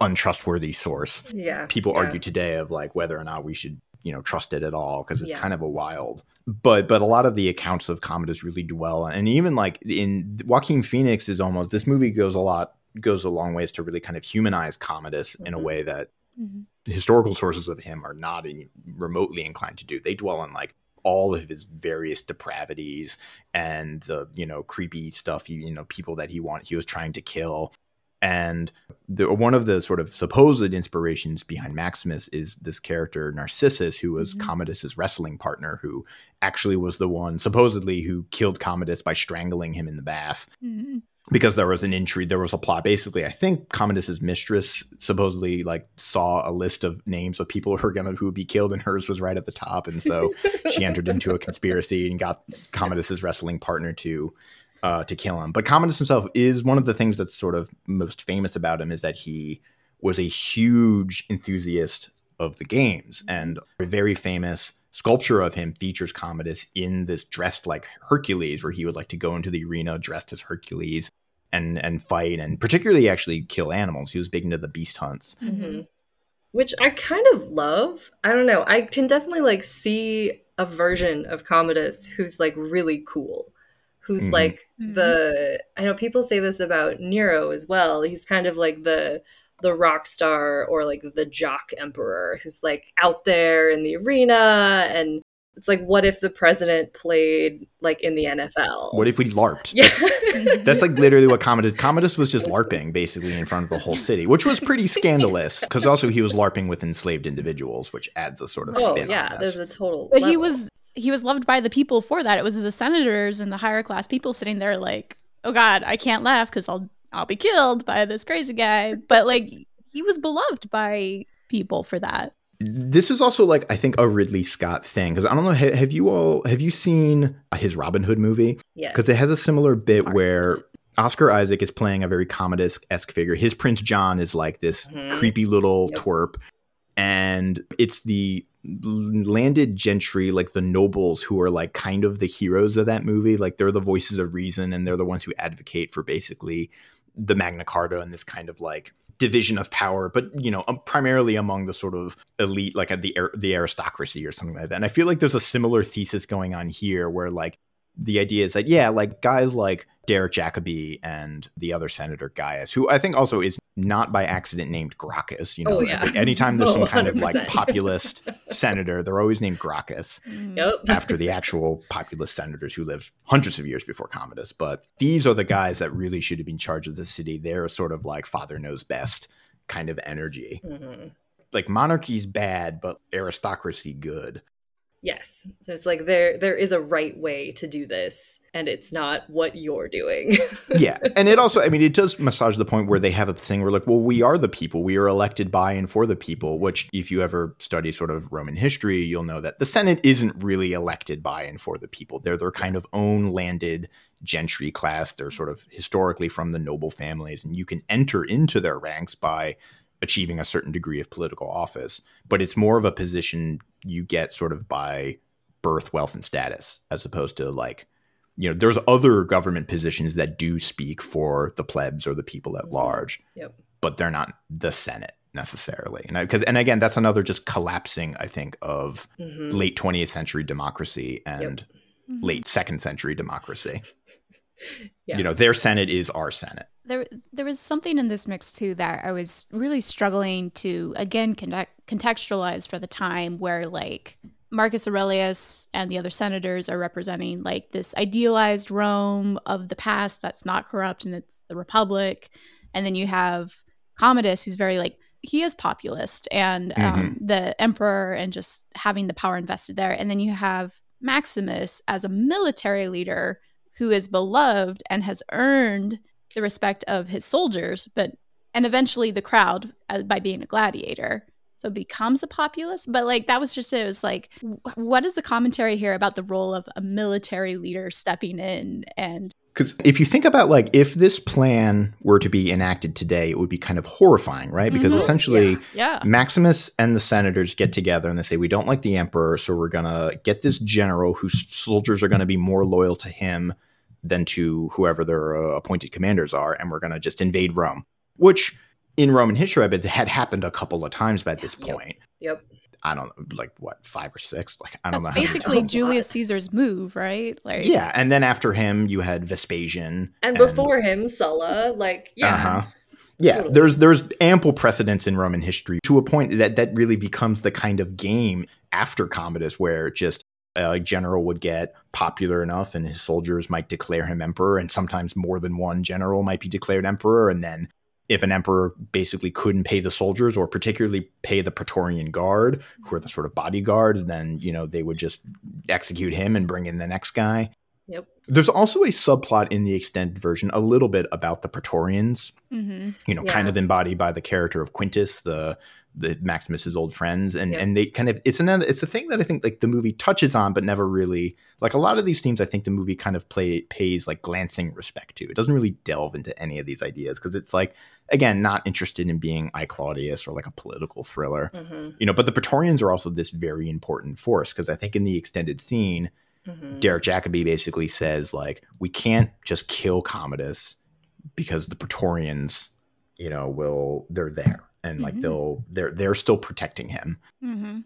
untrustworthy source yeah people yeah. argue today of like whether or not we should you know trust it at all because it's yeah. kind of a wild but but a lot of the accounts of commodus really dwell and even like in joaquin phoenix is almost this movie goes a lot goes a long ways to really kind of humanize commodus mm-hmm. in a mm-hmm. way that mm-hmm. historical sources of him are not in, remotely inclined to do they dwell on like all of his various depravities and the you know creepy stuff you, you know people that he want he was trying to kill and the, one of the sort of supposed inspirations behind Maximus is this character Narcissus, who was mm-hmm. Commodus's wrestling partner, who actually was the one supposedly who killed Commodus by strangling him in the bath. Mm-hmm. Because there was an intrigue, there was a plot. Basically, I think Commodus's mistress supposedly like saw a list of names of people who were gonna who would be killed, and hers was right at the top, and so she entered into a conspiracy and got Commodus's wrestling partner to uh, to kill him. But Commodus himself is one of the things that's sort of most famous about him is that he was a huge enthusiast of the games, and a very famous sculpture of him features Commodus in this dressed like Hercules, where he would like to go into the arena dressed as Hercules and and fight, and particularly actually kill animals. He was big into the beast hunts. Mm-hmm. Which I kind of love. I don't know. I can definitely like see a version of Commodus who's like really cool who's mm-hmm. like mm-hmm. the I know people say this about Nero as well. He's kind of like the the rock star or like the jock emperor who's like out there in the arena and it's like what if the president played like in the NFL? What if we LARPed? Yeah. That's like literally what Commodus Commodus was just LARPing basically in front of the whole city, which was pretty scandalous because also he was LARPing with enslaved individuals, which adds a sort of oh, spin. Yeah, there's a total. But level. he was he was loved by the people for that. It was the senators and the higher class people sitting there like, "Oh God, I can't laugh because I'll I'll be killed by this crazy guy." But like, he was beloved by people for that. This is also like I think a Ridley Scott thing because I don't know. Have you all have you seen his Robin Hood movie? Yeah, because it has a similar bit where Oscar Isaac is playing a very Commodus esque figure. His Prince John is like this mm-hmm. creepy little yep. twerp, and it's the landed gentry like the nobles who are like kind of the heroes of that movie like they're the voices of reason and they're the ones who advocate for basically the magna carta and this kind of like division of power but you know um, primarily among the sort of elite like the the aristocracy or something like that. And i feel like there's a similar thesis going on here where like the idea is that yeah like guys like Derek Jacobi and the other senator Gaius, who I think also is not by accident named Gracchus. You know, oh, yeah. anytime there's some kind of like populist senator, they're always named Gracchus mm. yep. after the actual populist senators who lived hundreds of years before Commodus. But these are the guys that really should have been charged of the city. They're sort of like father knows best kind of energy. Mm-hmm. like monarchy's bad, but aristocracy good. Yes. There's like there there is a right way to do this and it's not what you're doing. yeah. And it also I mean it does massage the point where they have a thing where like, well, we are the people. We are elected by and for the people, which if you ever study sort of Roman history, you'll know that the Senate isn't really elected by and for the people. They're their kind of own landed gentry class. They're sort of historically from the noble families, and you can enter into their ranks by achieving a certain degree of political office. But it's more of a position you get sort of by birth, wealth, and status, as opposed to like, you know, there's other government positions that do speak for the plebs or the people at large, yep. but they're not the Senate necessarily. And because and again, that's another just collapsing, I think, of Mhm. late 20th century democracy and Mhm. late second century democracy. Yeah. You know, their Senate is our Senate. There, there was something in this mix too that I was really struggling to again connect, contextualize for the time, where like Marcus Aurelius and the other senators are representing like this idealized Rome of the past that's not corrupt and it's the Republic, and then you have Commodus, who's very like he is populist and um, the emperor and just having the power invested there, and then you have Maximus as a military leader who is beloved and has earned the respect of his soldiers, but and eventually the crowd uh, by being a gladiator. So becomes a populist, but like that was just it. It was like, what is the commentary here about the role of a military leader stepping in and Because if you think about like if this plan were to be enacted today, it would be kind of horrifying, right? Because Mhm. essentially, yeah, Maximus and the senators get together and they say, We don't like the emperor, so we're going to get this general whose soldiers are going to be more loyal to him than to whoever their uh, appointed commanders are, and we're going to just invade Rome, which in Roman history, I bet had happened a couple of times by this Yep. point. Yep. I don't know, like what, five or six? Like, I don't that's know. how basically times. Julius Caesar's move, right? Like, Yeah. And then after him, you had Vespasian. And before him, Sulla, like yeah. Uh-huh. Yeah, Totally. there's there's ample precedence in Roman history to a point that that really becomes the kind of game after Commodus where just a general would get popular enough and his soldiers might declare him emperor and sometimes more than one general might be declared emperor and then if an emperor basically couldn't pay the soldiers or particularly pay the praetorian guard who are the sort of bodyguards then you know they would just execute him and bring in the next guy. Yep. there's also a subplot in the extended version a little bit about the praetorians hmm you know, kind of embodied by the character of Quintus, the the Maximus's old friends, and Yep. and they kind of it's another it's a thing that I think like the movie touches on, but never really like a lot of these themes. I think the movie kind of play pays like glancing respect to. It doesn't really delve into any of these ideas because it's like again not interested in being I Claudius or like a political thriller, hmm you know. But the Praetorians are also this very important force because I think in the extended scene, hmm Derek Jacobi basically says like we can't just kill Commodus because the Praetorians, you know, will they're there and like Mhm. they'll they're they're still protecting him. hmm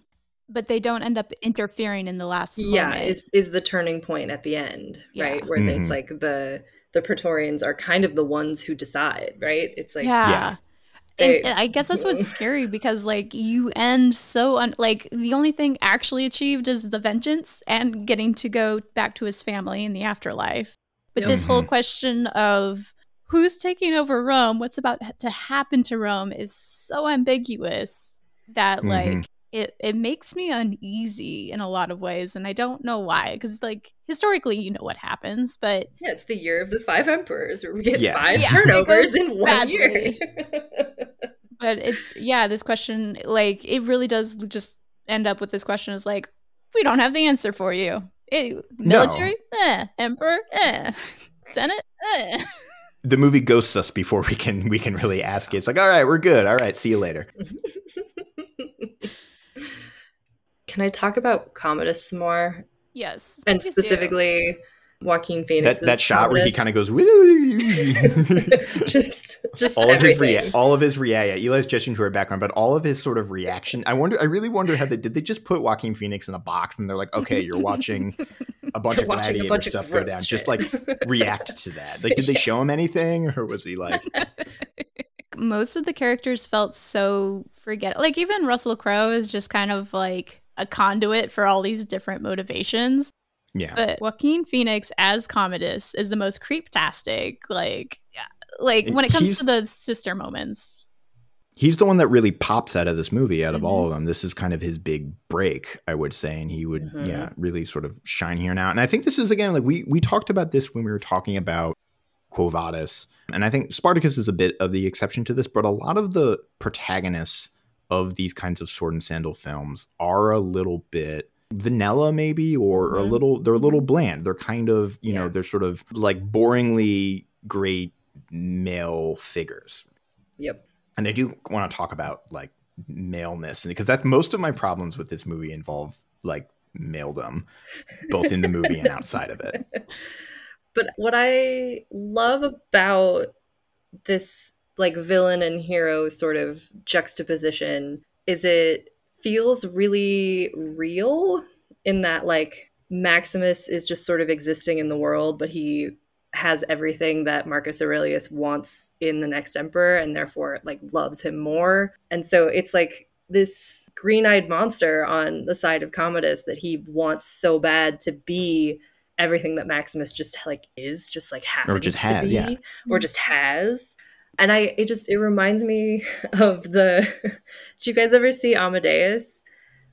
But they don't end up interfering in the last Yeah, moment. is is the turning point at the end, Yeah. right? Where Mhm. it's like the the Praetorians are kind of the ones who decide, right? It's like yeah. Yeah. And- They- and I guess that's what's scary because like you end so un- like the only thing actually achieved is the vengeance and getting to go back to his family in the afterlife. But Yep. this whole Mhm. question of who's taking over Rome, what's about to happen to Rome is so ambiguous that like Mhm. it it makes me uneasy in a lot of ways and I don't know why cuz like historically you know what happens, but yeah, it's the year of the five emperors where we get Yeah. five Yeah, turnovers in one year. but it's yeah this question like it really does just end up with this question is like we don't have the answer for you Eh, military eh. emperor eh. senate eh. The movie ghosts us before we can we can really ask it. It's like, all right, we're good. All right, see you later. Can I talk about Commodus some more? yes And please do. specifically Joaquin Phoenix. That that shot where he kind of goes just just all of his rea- everything. all of his rea- yeah, Eli's gesturing to her background, but all of his sort of reaction. I wonder. I really wonder how they did. They just put Joaquin Phoenix in a box, and they're like, okay, you're watching a bunch of gladiator bunch of stuff go gross down. Just like react to that. Like, did they show him anything, or was he like, most of the characters felt so forget like even russell crowe is just kind of like a conduit for all these different motivations yeah, But Joaquin Phoenix as Commodus is the most creeptastic. Like, yeah, like when it comes He's- to the sister moments. He's the one that really pops out of this movie out of Mhm. all of them this is kind of his big break i would say and he would Mhm. yeah really sort of shine here now and i think this is again like we we talked about this when we were talking about quo vadis and i think spartacus is a bit of the exception to this but a lot of the protagonists of these kinds of sword and sandal films are a little bit vanilla maybe or a Mhm. little they're a little bland they're kind of you know they're sort of like boringly great male figures Yep. And I do want to talk about like maleness because that's most of my problems with this movie involve like maledom, both in the movie and outside of it. But what I love about this like villain and hero sort of juxtaposition is it feels really real in that like Maximus is just sort of existing in the world, but he has everything that Marcus Aurelius wants in the next emperor and therefore like loves him more. And so it's like this green-eyed monster on the side of Commodus that he wants so bad to be everything that Maximus just like is, just like happens just to has, be, yeah. or just has. And I, it just, it reminds me of the. Did you guys ever see Amadeus,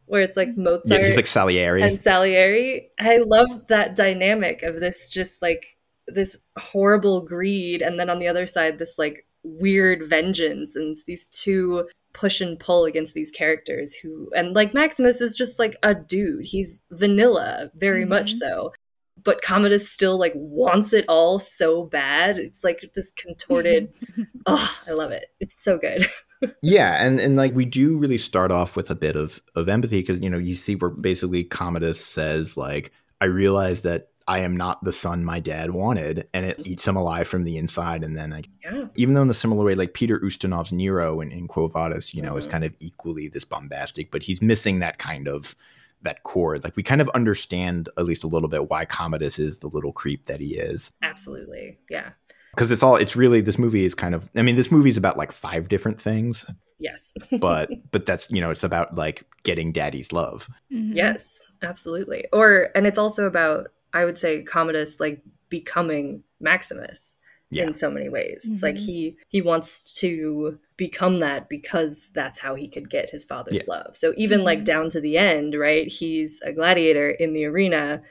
where it's like Mozart Yeah, he's like Salieri. and Salieri? I love that dynamic of this, just like this horrible greed, and then on the other side, this like weird vengeance, and these two push and pull against these characters who and like Maximus is just like a dude. He's vanilla, very much Mhm. so. But Commodus still like wants it all so bad. It's like this contorted oh, I love it. It's so good. yeah, and and like we do really start off with a bit of of empathy because you know you see where basically Commodus says like I realize that I am not the son my dad wanted, and it eats him alive from the inside, and then like Yeah. even though in the similar way, like Peter Ustinov's Nero in, in Quo Vadis, you know, is Mhm. kind of equally this bombastic, but he's missing that kind of that chord. Like we kind of understand at least a little bit why Commodus is the little creep that he is. Absolutely. Yeah. Because it's all it's really this movie is kind of I mean, this movie is about like five different things, Yes. but but that's you know, it's about like getting daddy's love. Mhm. yes. Absolutely. Or and it's also about I would say Commodus like becoming Maximus Yeah. in so many ways. It's like Mhm. he he wants to become that because that's how he could get his father's Yeah. love. So even like Mhm. down to the end, right? He's a gladiator in the arena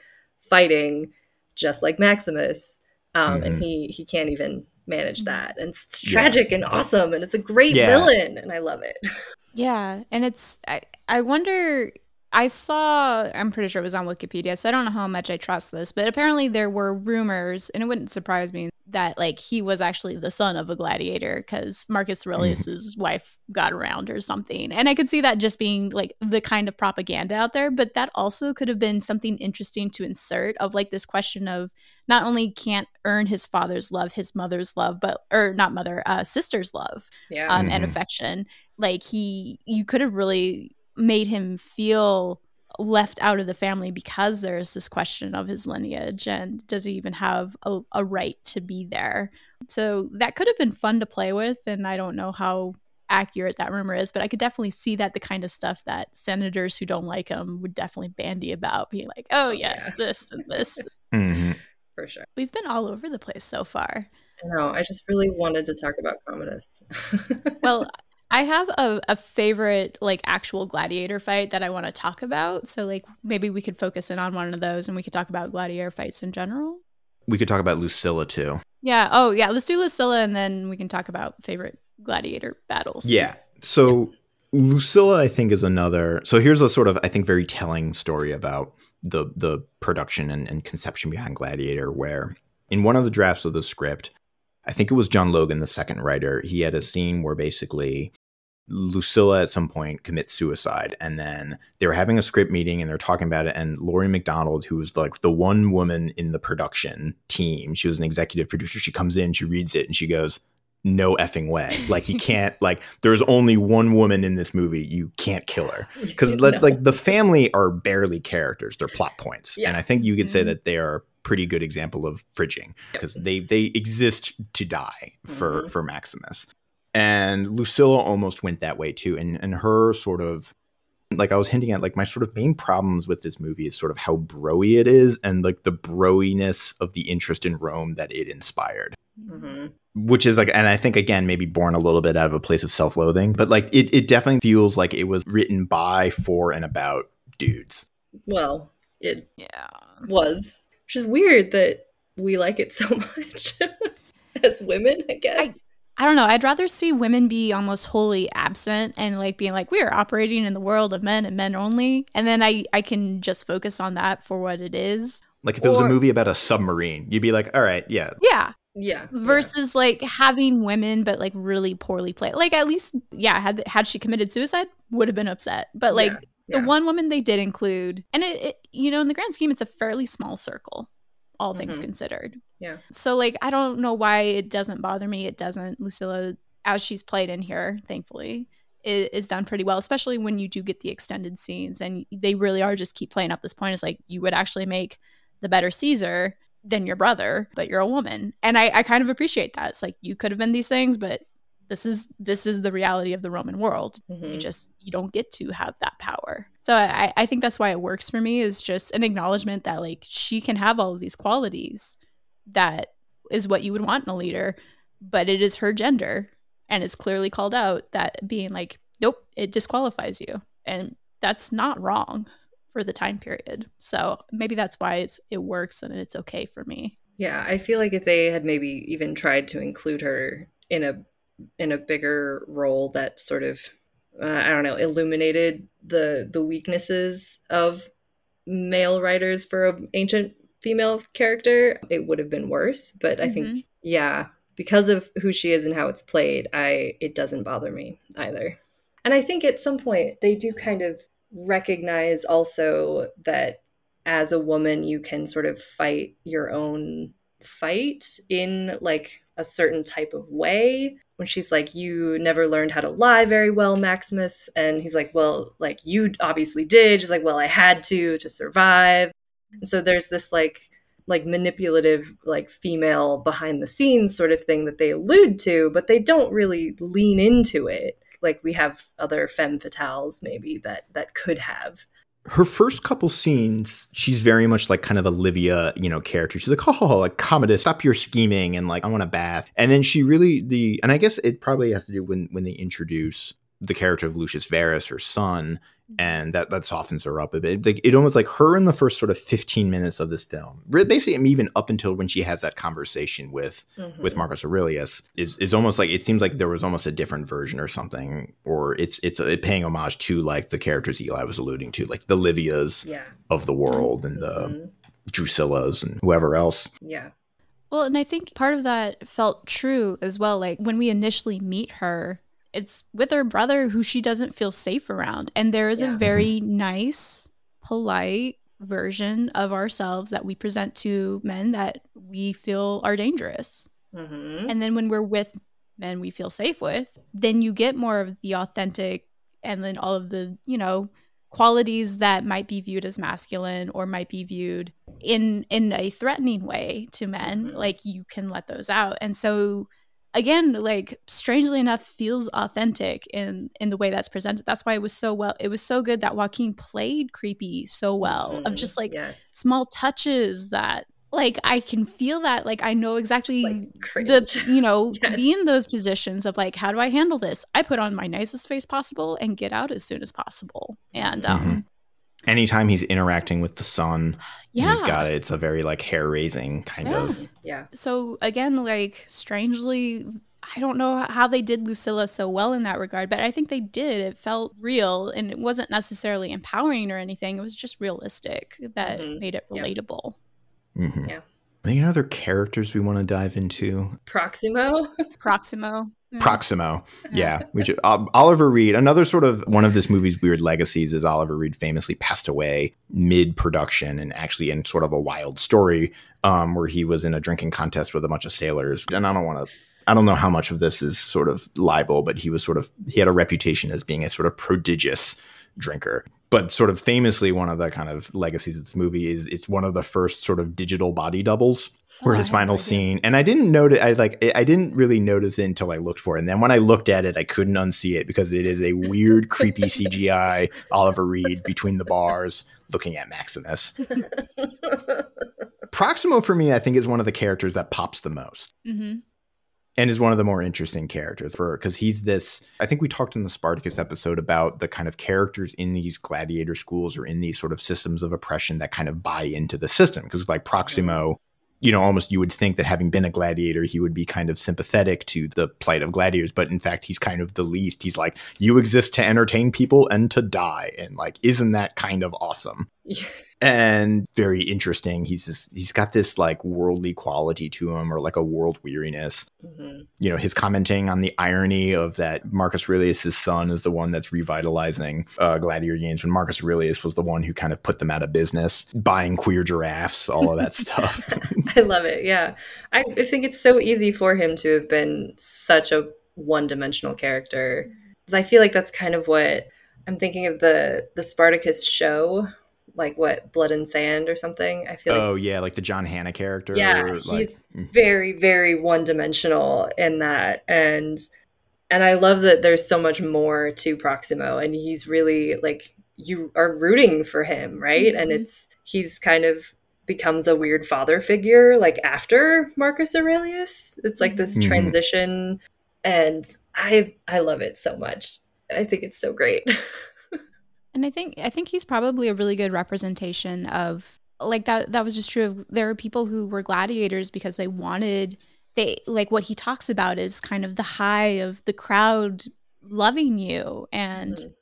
fighting just like Maximus. Um, Mhm. and he he can't even manage Mhm. that. And it's Yeah. tragic and awesome and it's a great Yeah. villain and I love it. Yeah, and it's I, I wonder I saw I'm pretty sure it was on Wikipedia, so I don't know how much I trust this, but apparently there were rumors, and it wouldn't surprise me that like he was actually the son of a gladiator because Marcus Aurelius's wife got around or something. And I could see that just being like the kind of propaganda out there, but that also could have been something interesting to insert of like this question of not only can't earn his father's love, his mother's love, but or not mother, uh sister's love Yeah. um, and Mhm. affection. Like he, you could have really made him feel left out of the family because there's this question of his lineage and does he even have a, a right to be there? So that could have been fun to play with, and I don't know how accurate that rumor is, but I could definitely see that the kind of stuff that senators who don't like him would definitely bandy about, being like, "Oh yes, yeah. this and this." Mhm. for sure. We've been all over the place so far. I know. I just really wanted to talk about Commodus. well i have a, a favorite like actual gladiator fight that i want to talk about so like maybe we could focus in on one of those and we could talk about gladiator fights in general We could talk about Lucilla too. yeah oh yeah let's do lucilla and then we can talk about favorite gladiator battles Yeah. So Lucilla, I think, is another. So here's a sort of, I think, very telling story about the the production and, and conception behind Gladiator, where in one of the drafts of the script, I think it was John Logan, the second writer, he had a scene where basically Lucilla at some point commits suicide, and then they were having a script meeting and they're talking about it. And Laurie MacDonald, who was like the one woman in the production team, she was an executive producer. She comes in, she reads it, and she goes, "No effing way! Like you can't. Like there's only one woman in this movie. You can't kill her." because No. like the family are barely characters they're plot points Yeah. and i think you could say Mhm. that they are pretty good example of fridging because they they exist to die for Mhm. for maximus and lucilla almost went that way too and and her sort of like I was hinting at, like my sort of main problems with this movie is sort of how broy it is and like the broiness of the interest in Rome that it inspired. Mm-hmm. Which is like, and I think again, maybe born a little bit out of a place of self loathing, but like it, it definitely feels like it was written by, for, and about dudes. Well, it yeah. was, which is weird that we like it so much as women, I guess. I- I don't know. I'd rather see women be almost wholly absent and like being like, we are operating in the world of men and men only. And then I, I can just focus on that for what it is. Like if it was a movie about a submarine, you'd be like, all right, yeah. Yeah. Yeah. Versus yeah. like having women, but like really poorly played. Like at least, yeah, had had she committed suicide, would have been upset. But like yeah. The one woman they did include, and it, it, you know, in the grand scheme, it's a fairly small circle all things mm-hmm. considered. Yeah. So like I don't know why it doesn't bother me. It doesn't. Lucilla, as she's played in here, thankfully, is, is done pretty well, especially when you do get the extended scenes and they really are just keep playing up this point. It's like you would actually make the better Caesar than your brother, but you're a woman. And I, I kind of appreciate that. It's like you could have been these things, but this is this is the reality of the roman world. Mm-hmm. you just you don't get to have that power. So I, I think that's why it works for me is just an acknowledgement that like she can have all of these qualities that is what you would want in a leader but it is her gender. And it's clearly called out that being like nope it disqualifies you. And that's not wrong for the time period. So maybe that's why it's it works and it's okay for me. Yeah i feel like if they had maybe even tried to include her in a in a bigger role that sort of uh, I don't know illuminated the the weaknesses of male writers for an ancient female character, it would have been worse. But I mm-hmm. think yeah, because of who she is and how it's played, I it doesn't bother me either. And I think at some point they do kind of recognize also that as a woman you can sort of fight your own fight in like a certain type of way when she's like you never learned how to lie very well maximus. And he's like well like you obviously did. She's like well i had to to survive. And so there's this like like manipulative like female behind the scenes sort of thing that they allude to but they don't really lean into it. Like we have other femme fatales maybe that that could have her first couple scenes, she's very much like kind of Olivia, you know, character. She's like, oh, like Commodus, stop your scheming, and like I want a bath. And then she really the, and I guess it probably has to do when when they introduce the character of Lucius Verus, her son, and that that softens her up a bit. Like it almost like her in the first sort of 15 minutes of this film, basically even up until when she has that conversation with mm-hmm. with Marcus Aurelius, is is almost like it seems like there was almost a different version or something, or it's it's a, paying homage to like the characters Eli was alluding to, like the Livias yeah. of the world and the mm-hmm. Drusillas and whoever else. Yeah. Well, and I think part of that felt true as well. Like when we initially meet her, it's with her brother who she doesn't feel safe around. And there is yeah. a very nice, polite version of ourselves that we present to men that we feel are dangerous. Mm-hmm. And then when we're with men we feel safe with, then you get more of the authentic and then all of the, you know, qualities that might be viewed as masculine or might be viewed in in a threatening way to men mm-hmm. like you can let those out and so again like strangely enough feels authentic in in the way that's presented. That's why it was so well it was so good that joaquin played creepy so well mm, of just like yes. small touches that like i can feel that like i know exactly like the you know yes. to be in those positions of like how do i handle this? I put on my nicest face possible and get out as soon as possible. And um mm-hmm anytime he's interacting with the son yeah he's got it it's a very like hair raising kind yeah. of yeah so again like strangely I don't know how they did Lucilla so well in that regard, but I think they did. It felt real and it wasn't necessarily empowering or anything. It was just realistic that mm-hmm. made it relatable. Yeah. Mm-hmm. yeah. Any other characters we want to dive into? Proximo. Proximo. Proximo. Yeah. We should, uh, Oliver Reed, another sort of one of this movie's weird legacies is Oliver Reed famously passed away mid production and actually in sort of a wild story um, where he was in a drinking contest with a bunch of sailors. And I don't want to I don't know how much of this is sort of libel, but he was sort of he had a reputation as being a sort of prodigious drinker. but sort of famously, one of the kind of legacies of this movie is it's one of the first sort of digital body doubles. Where Oh, his final scene, and I didn't notice. I like, I didn't really notice it until I looked for it. And then when I looked at it, I couldn't unsee it because it is a weird, creepy CGI Oliver Reed between the bars looking at Maximus. Proximo for me, I think, is one of the characters that pops the most hmm and is one of the more interesting characters for because he's this. I think we talked in the Spartacus episode about the kind of characters in these gladiator schools or in these sort of systems of oppression that kind of buy into the system. Because like Proximo, you know, almost you would think that having been a gladiator, he would be kind of sympathetic to the plight of gladiators, but in fact, he's kind of the least. He's like, you exist to entertain people and to die, and like, isn't that kind of awesome? Yeah. and very interesting. He's just, he's got this like worldly quality to him, or like a world weariness. Mhm. You know, his commenting on the irony of that Marcus Aurelius's son is the one that's revitalizing uh, gladiator games, when Marcus Aurelius was the one who kind of put them out of business, buying queer giraffes, all of that stuff. I love it. Yeah. I, I think it's so easy for him to have been such a one dimensional character. Because I feel like that's kind of what I'm thinking of the the Spartacus show, like what, Blood and Sand or something. I feel like oh yeah, like the John Hannah character. Yeah, like, he's mm. very, very one dimensional in that. And and I love that there's so much more to Proximo and he's really like you are rooting for him, right? And Mhm. it's he's kind of becomes a weird father figure like after Marcus Aurelius. It's like this Mhm. transition and I I love it so much. I think it's so great. And I think I think he's probably a really good representation of like that that was just true of there are people who were gladiators because they wanted they like what he talks about is kind of the high of the crowd loving you and Mhm.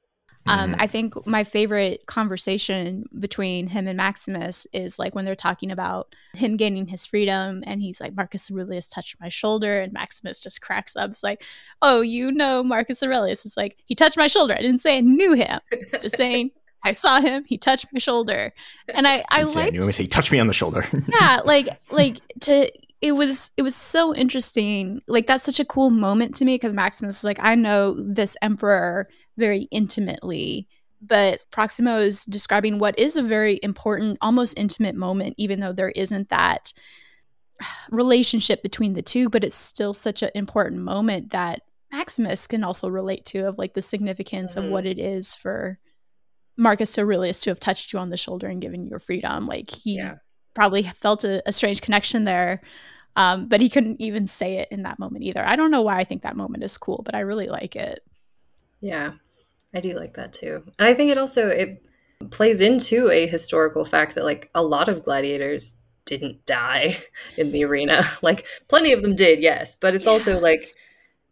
Um, Mhm. I think my favorite conversation between him and Maximus is like when they're talking about him gaining his freedom, and he's like, Marcus Aurelius touched my shoulder, and Maximus just cracks up. It's like, oh, you know Marcus Aurelius. It's like, he touched my shoulder. I didn't say I knew him, just saying I saw him, he touched my shoulder. And I, I like knew him, say, touch me on the shoulder. yeah like like to it was it was so interesting like that's such a cool moment to me because maximus is like i know this emperor very intimately but proximo is describing what is a very important almost intimate moment even though there isn't that relationship between the two but it's still such an important moment that maximus can also relate to of like the significance Mhm. of what it is for marcus aurelius to have touched you on the shoulder and given you your freedom like he Yeah. probably felt a, a strange connection there. Um, but he couldn't even say it in that moment either. I don't know why I think that moment is cool, but I really like it. Yeah, I do like that too. And I think it also it plays into a historical fact that like a lot of gladiators didn't die in the arena. Like plenty of them did, yes, but it's also like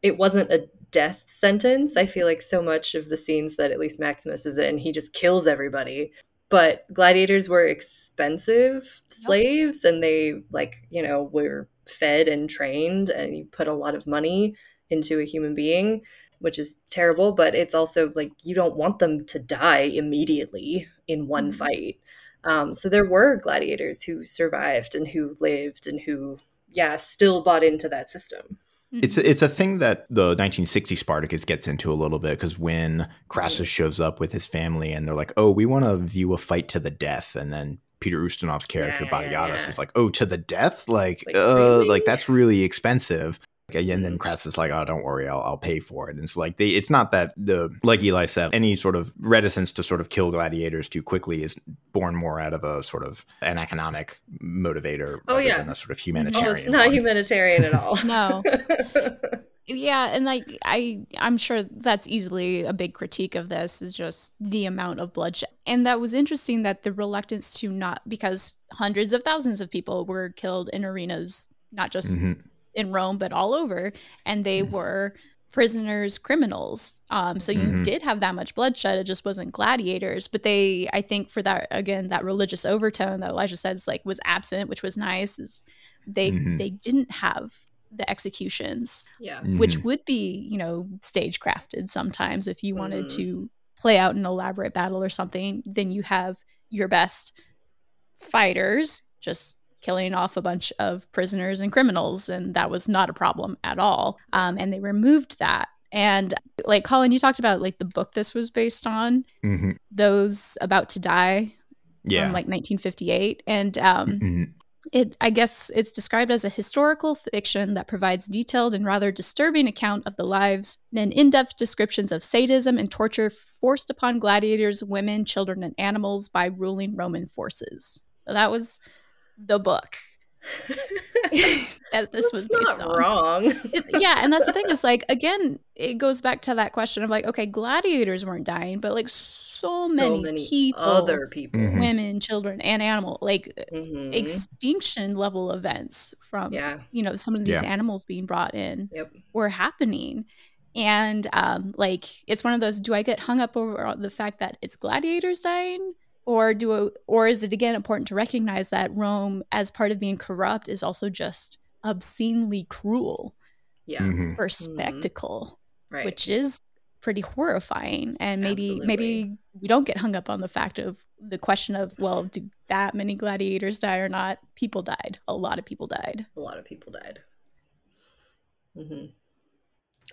it wasn't a death sentence. I feel like so much of the scenes that at least Maximus is in, he just kills everybody. But gladiators were expensive slaves and they like, you know, were fed and trained and you put a lot of money into a human being which is terrible, but it's also like you don't want them to die immediately in one Mhm. fight. Um, so there were gladiators who survived and who lived and who, yeah, still bought into that system. It's it's a thing that the 1960 Spartacus gets into a little bit because when Crassus shows up with his family and they're like, "Oh, we want to view a fight to the death," and then Peter Ustinov's character Yeah, yeah, Batiatus yeah. is like, "Oh, to the death? Like, Like, uh, really? like that's really expensive." Like, and then. Crassus is like, "Oh, don't worry, I'll I'll pay for it." And so, like they, it's not that the like Eli said, any sort of reticence to sort of kill gladiators too quickly is born more out of a sort of an economic motivator Oh, rather yeah. than a sort of Oh, humanitarian. it's not one. humanitarian at all. No. yeah, and like I I'm sure that's easily a big critique of this is just the amount of bloodshed. And that was interesting that the reluctance to not because hundreds of thousands of people were killed in arenas not just Mhm. In Rome, but all over, and they Mhm. were prisoners, criminals. Um, so you Mhm. did have that much bloodshed. It just wasn't gladiators. But they, I think, for that again, that religious overtone that Elijah said is like was absent, which was nice. Is they Mhm. they didn't have the executions, yeah. which Mhm. would be you know stage crafted sometimes if you wanted Mhm. to play out an elaborate battle or something. Then you have your best fighters just killing off a bunch of prisoners and criminals and that was not a problem at all um, and they removed that And like Colin, you talked about like the book this was based on, hmm those about to die Yeah. from like 1958, and um, Mhm. it I guess it's described as a historical fiction that provides detailed and rather disturbing account of the lives and in-depth descriptions of sadism and torture forced upon gladiators, women, children, and animals by ruling Roman forces. So that was the book that this was based not on. wrong. It- yeah, and that's the thing is like again, it goes back to that question of like, okay, gladiators weren't dying, but like so, many, people, other people. Mhm. women, children, and animal, like Mhm. extinction level events from yeah. you know some of these Yeah. animals being brought in Yep. were happening and um like it's one of those do i get hung up over the fact that it's gladiators dying or do I, or is it again important to recognize that rome as part of being corrupt is also just obscenely cruel Yeah. Mhm. for spectacle Right. which is pretty horrifying and maybe Absolutely. maybe we don't get hung up on the fact of the question of well do that many gladiators die or not people died a lot of people died a lot of people died. hmm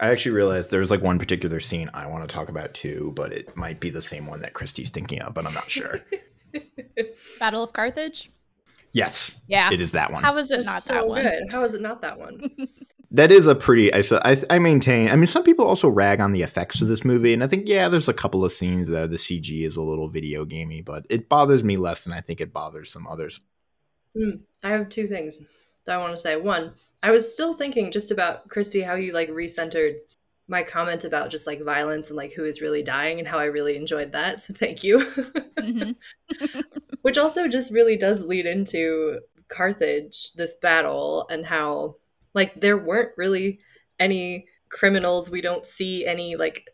I actually realized there's like one particular scene I want to talk about too, but it might be the same one that Christy's thinking of, but I'm not sure. battle of carthage yes, yeah it is that one. how is it not that one good. How is it not that one? that is a pretty. I I maintain. I mean, some people also rag on the effects of this movie, and I think yeah, there's a couple of scenes that the CG is a little video gamey, but it bothers me less than I think it bothers some others. Hmm. I have two things that I want to say. One, I was still thinking just about Christy, how you like recentered my comment about just like violence and like who is really dying and how I really enjoyed that. So thank you. Mhm. Which also just really does lead into Carthage, this battle, and how like there weren't really any criminals. We don't see any like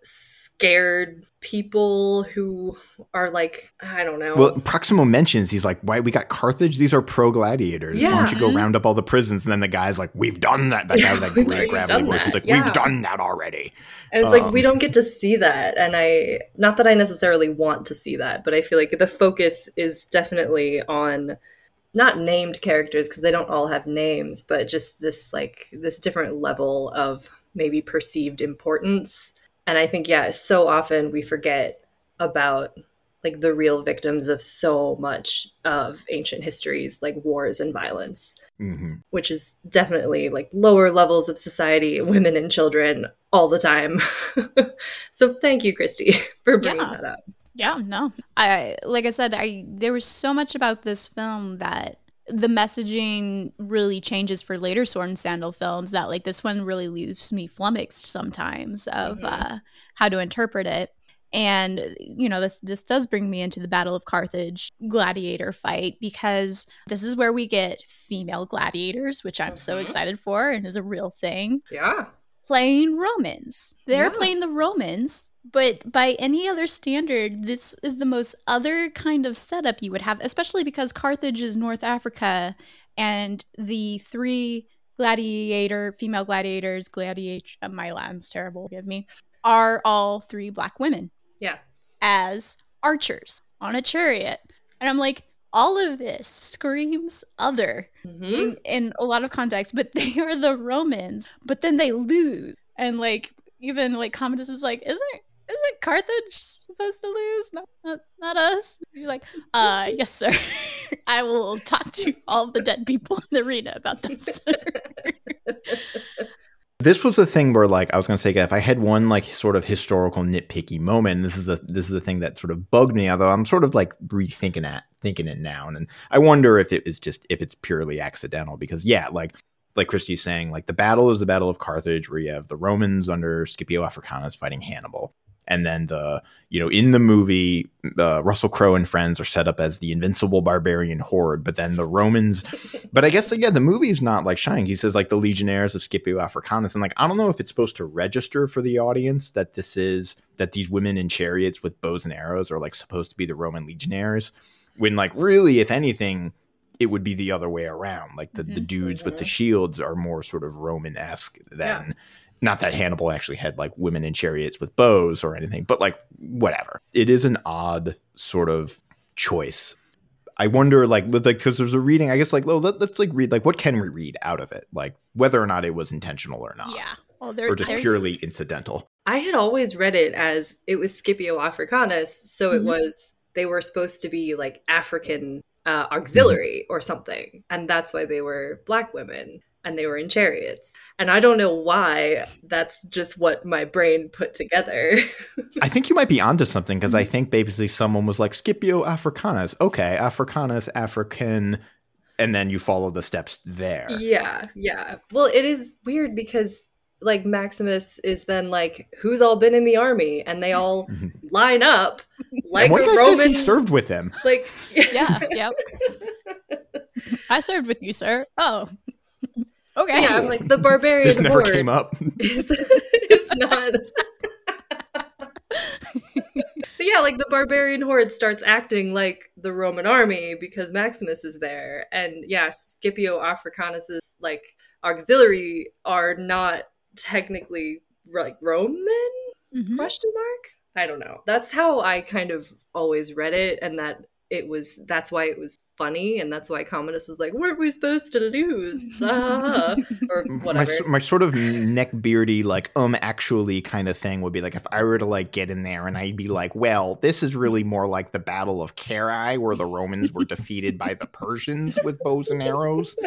scared people who are like I don't know. Well, Proximo mentions he's like, "Why we got Carthage? These are pro gladiators. Yeah. Why don't you go round up all the prisons?" And then the guy's like, "We've done that." That guy with that great gravity voice is like, yeah. "We've done that already." And it's like we Um, don't get to see that. And I, not that I necessarily want to see that, but I feel like the focus is definitely on not named characters because they don't all have names, but just this like this different level of maybe perceived importance. And I think, yeah, so often we forget about like the real victims of so much of ancient histories, like wars and violence hmm which is definitely like lower levels of society, women and children all the time. so thank you, Christy, for bringing Yeah. that up. Yeah, no. I like I said, I there was so much about this film that the messaging really changes for later Sword and Sandal films that like this one really leaves me flummoxed sometimes of Mhm. uh how to interpret it. And you know, this this does bring me into the Battle of Carthage gladiator fight because this is where we get female gladiators, which I'm so Mhm. excited for and is a real thing Yeah. playing Romans. They're Yeah. playing the Romans, but by any other standard, this is the most other kind of setup you would have, especially because Carthage is North Africa and the three gladiator, female gladiators, gladiate, uh, my Latin's terrible, forgive me, are all three black women Yeah. as archers on a chariot. And I'm like, all of this screams other hmm in, in a lot of contexts, but they are the Romans. But then they lose, and like even like Commodus is like, isn't isn't Carthage supposed to lose? Not not, not us. He's like, uh, yes, sir. I will talk to all the dead people in the arena about this. This was the thing where, like, I was gonna say, if I had one like sort of historical nitpicky moment, this is the this is the thing that sort of bugged me. Although I'm sort of like rethinking that, thinking it now, and I wonder if it is just if it's purely accidental. Because yeah, like like Christy's saying, like the battle is the Battle of Carthage, where you have the Romans under Scipio Africanus fighting Hannibal, and then the you know in the movie uh, Russell Crowe and friends are set up as the invincible barbarian horde, but then the Romans but I guess yeah, the movie's not like shining. He says like the Legionnaires of Scipio Africanus, and like I don't know if it's supposed to register for the audience that this is that these women in chariots with bows and arrows are like supposed to be the Roman legionnaires, when like really, if anything, it would be the other way around. Like the, the Mhm. dudes with the shields are more sort of Roman esque than. Yeah. Not that Hannibal actually had like women in chariots with bows or anything, but like whatever. It is an odd sort of choice I wonder, like, with like, because there's a reading. I guess, like, well, let, us like read, like, what can we read out of it, like, whether or not it was intentional or not. yeah, Well, there, or just there's- purely incidental. I had always read it as it was Scipio Africanus, so it Mhm. was they were supposed to be like African uh, auxiliary or something, and that's why they were black women and they were in chariots. And I don't know why. That's just what my brain put together. I think you might be onto something because I think basically someone was like Scipio Africanus. Okay, Africanus, African, and then you follow the steps there. yeah, yeah. Well, it is weird because like Maximus is then like, who's all been in the army, and they all Mhm. line up like and one a guy Roman. says he served with him. like Yeah, yep. I served with you, sir. Oh, okay. yeah, I'm like the barbarian. This never horde. came up. is, is not. but yeah, like the barbarian horde starts acting like the Roman army because Maximus is there, and yeah, Scipio Africanus's like auxiliary are not technically like Roman Mhm. question mark. I don't know. That's how I kind of always read it, and that it was that's why it was funny, and that's why Commodus was like, "Weren't we supposed to lose?" Ah, or My, whatever. s- my sort of neck beardy like um actually kind of thing would be like if I were to like get in there and I'd be like well this is really more like the battle of Carrhae where the Romans were defeated by the Persians with bows and arrows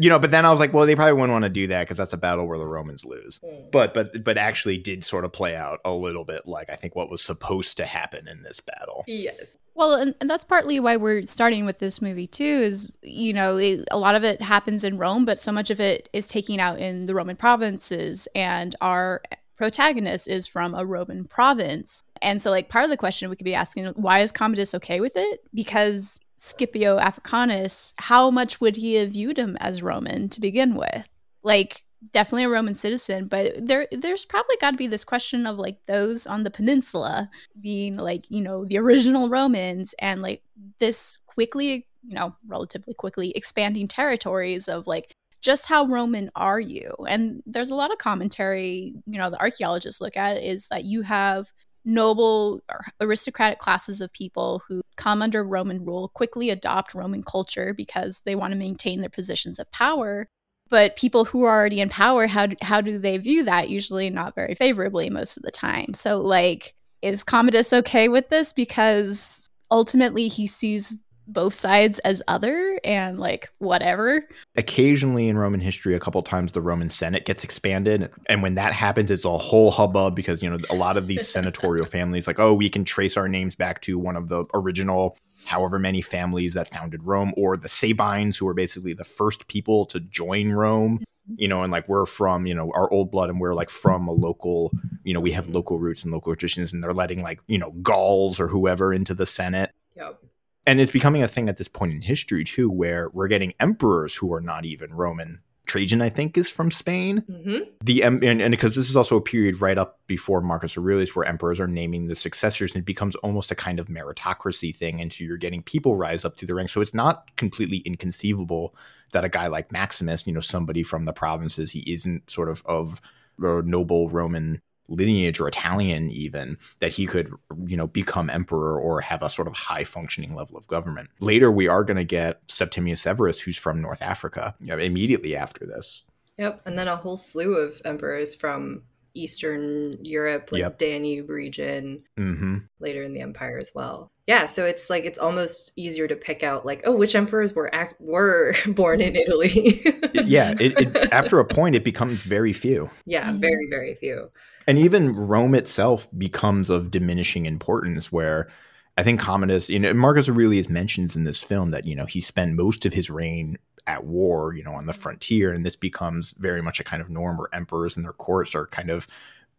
you know but then I was like well they probably wouldn't want to do that because that's a battle where the Romans lose Hmm. but but but actually did sort of play out a little bit like I think what was supposed to happen in this battle yes. Well, and, and that's partly why we're starting with this movie too. Is you know it, a lot of it happens in Rome, but so much of it is taking out in the Roman provinces, and our protagonist is from a Roman province. And so, like, part of the question we could be asking, why is Commodus okay with it? Because Scipio Africanus, how much would he have viewed him as Roman to begin with? Like, definitely a Roman citizen, but there there's probably got to be this question of like those on the peninsula being like, you know, the original Romans and like this quickly, you know, relatively quickly expanding territories of like just how Roman are you? And there's a lot of commentary, you know, the archaeologists look at is that you have noble aristocratic classes of people who come under Roman rule, quickly adopt Roman culture because they want to maintain their positions of power. But people who are already in power, how how do they view that? Usually not very favorably most of the time. So, like, is Commodus okay with this? Because ultimately he sees both sides as other and like whatever. occasionally in Roman history, a couple times the Roman Senate gets expanded, and when that happens, it's a whole hubbub because you know a lot of these senatorial families, like oh, we can trace our names back to one of the original, however many families that founded Rome, or the Sabines, who were basically the first people to join Rome. Mm-hmm. You know, and like we're from, you know, our old blood, and we're like from a local, you know, we have local roots and local traditions, and they're letting like, you know, Gauls or whoever into the Senate Yep. And it's becoming a thing at this point in history too where we're getting emperors who are not even roman. Trajan i think is from spain. Hmm the em- and, and because this is also a period right up before marcus aurelius where emperors are naming the successors and it becomes almost a kind of meritocracy thing and so you're getting people rise up through the ranks. So it's not completely inconceivable that a guy like maximus you know somebody from the provinces he isn't sort of of a noble roman lineage or italian even that he could you know become emperor or have a sort of high functioning level of government later we are going to get septimius severus who's from north africa you know, immediately after this Yep. And then a whole slew of emperors from Eastern Europe, like Yep. Danube region, hmm later in the empire as well. Yeah, so it's like it's almost easier to pick out like, oh, which emperors were act- were born in Italy. yeah it, it, after a point it becomes very few yeah, very very few. And even rome itself becomes of diminishing importance where i think commodus you know marcus aurelius mentions in this film that you know he spent most of his reign at war you know on the frontier and this becomes very much a kind of norm where emperors and their courts are kind of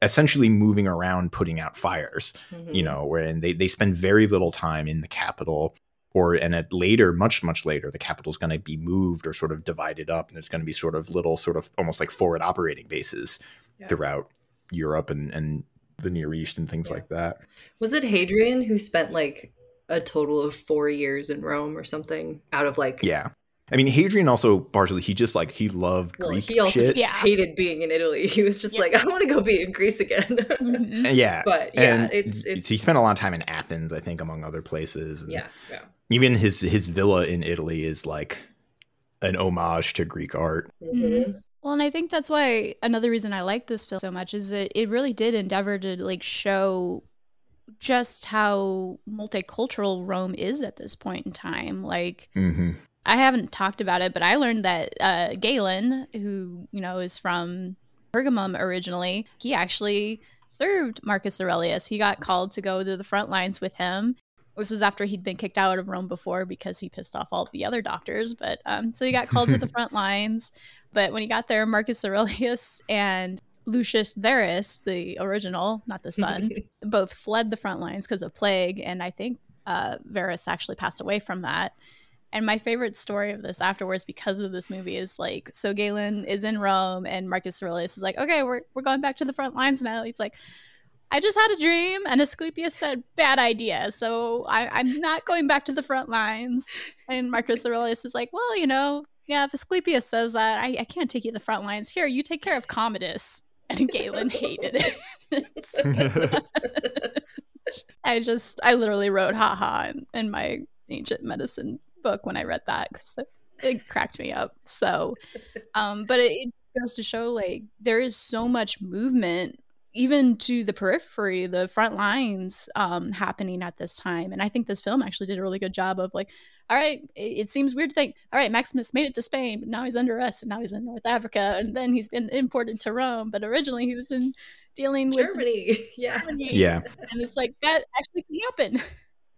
essentially moving around putting out fires Mhm. you know where and they, they spend very little time in the capital or and at later much much later the capital is going to be moved or sort of divided up and there's going to be sort of little sort of almost like forward operating bases Yeah. throughout europe and and the near east and things Yeah. like that Was it Hadrian who spent like a total of four years in Rome or something out of like yeah i mean hadrian also partially he just like he loved Well, greek he also shit just Yeah. hated being in Italy. He was just Yeah. like, I want to go be in Greece again. Mhm. Yeah but yeah, and it's it's he spent a lot of time in athens i think among other places and yeah, yeah. even his his villa in italy is like an homage to greek art Mhm. Well, and I think that's why another reason I like this film so much is that it really did endeavor to like show just how multicultural Rome is at this point in time. Like, Mm-hmm. I haven't talked about it, but I learned that uh, Galen, who you know is from Pergamum originally, he actually served Marcus Aurelius. He got called to go to the front lines with him. This was after he'd been kicked out of Rome before because he pissed off all the other doctors. But um, so he got called to the front lines. But when he got there, Marcus Aurelius and Lucius Verus, the original, not the son, both fled the front lines because of plague. And I think uh, Verus actually passed away from that. And my favorite story of this afterwards, because of this movie, is like so Galen is in Rome and Marcus Aurelius is like, okay, we're, we're going back to the front lines now. He's like, I just had a dream, and Asclepius said, bad idea. So I, I'm not going back to the front lines. And Marcus Aurelius is like, well, you know, yeah, if Asclepius says that, I, I can't take you to the front lines. Here, you take care of Commodus. And Galen hated it. I just, I literally wrote haha in, in my ancient medicine book when I read that because it, it cracked me up. So, um, but it, it goes to show like there is so much movement even to the periphery, the front lines um, happening at this time. And I think this film actually did a really good job of like, all right, it, it seems weird to think, all right, Maximus made it to Spain, but now he's under us, and now he's in North Africa and then he's been imported to Rome. But originally he was in dealing with Germany. Yeah. Germany. Yeah. And it's like that actually can happen.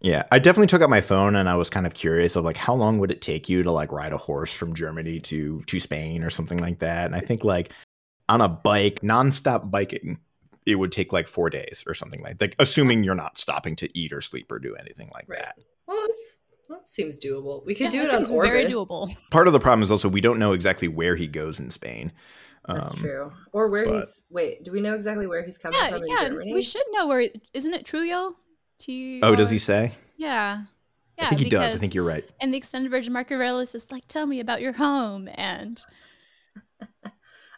Yeah, I definitely took out my phone and I was kind of curious of like how long would it take you to like ride a horse from Germany to to Spain or something like that. And I think like on a bike, nonstop biking, it would take like four days or something like like assuming you're not stopping to eat or sleep or do anything like Right. that. Well, this, that seems doable. We could Yeah, do that it on seems Orbis. very doable. Part of the problem is also we don't know exactly where he goes in Spain. That's Um, true. Or where but- he's. Wait, do we know exactly where he's coming Yeah, from in yeah. Germany? We should know where isn't it Trujillo? T Oh, does he say? Yeah. Yeah, I think he does. I think you're right. And the extended version Marco Aurelius is like, tell me about your home. And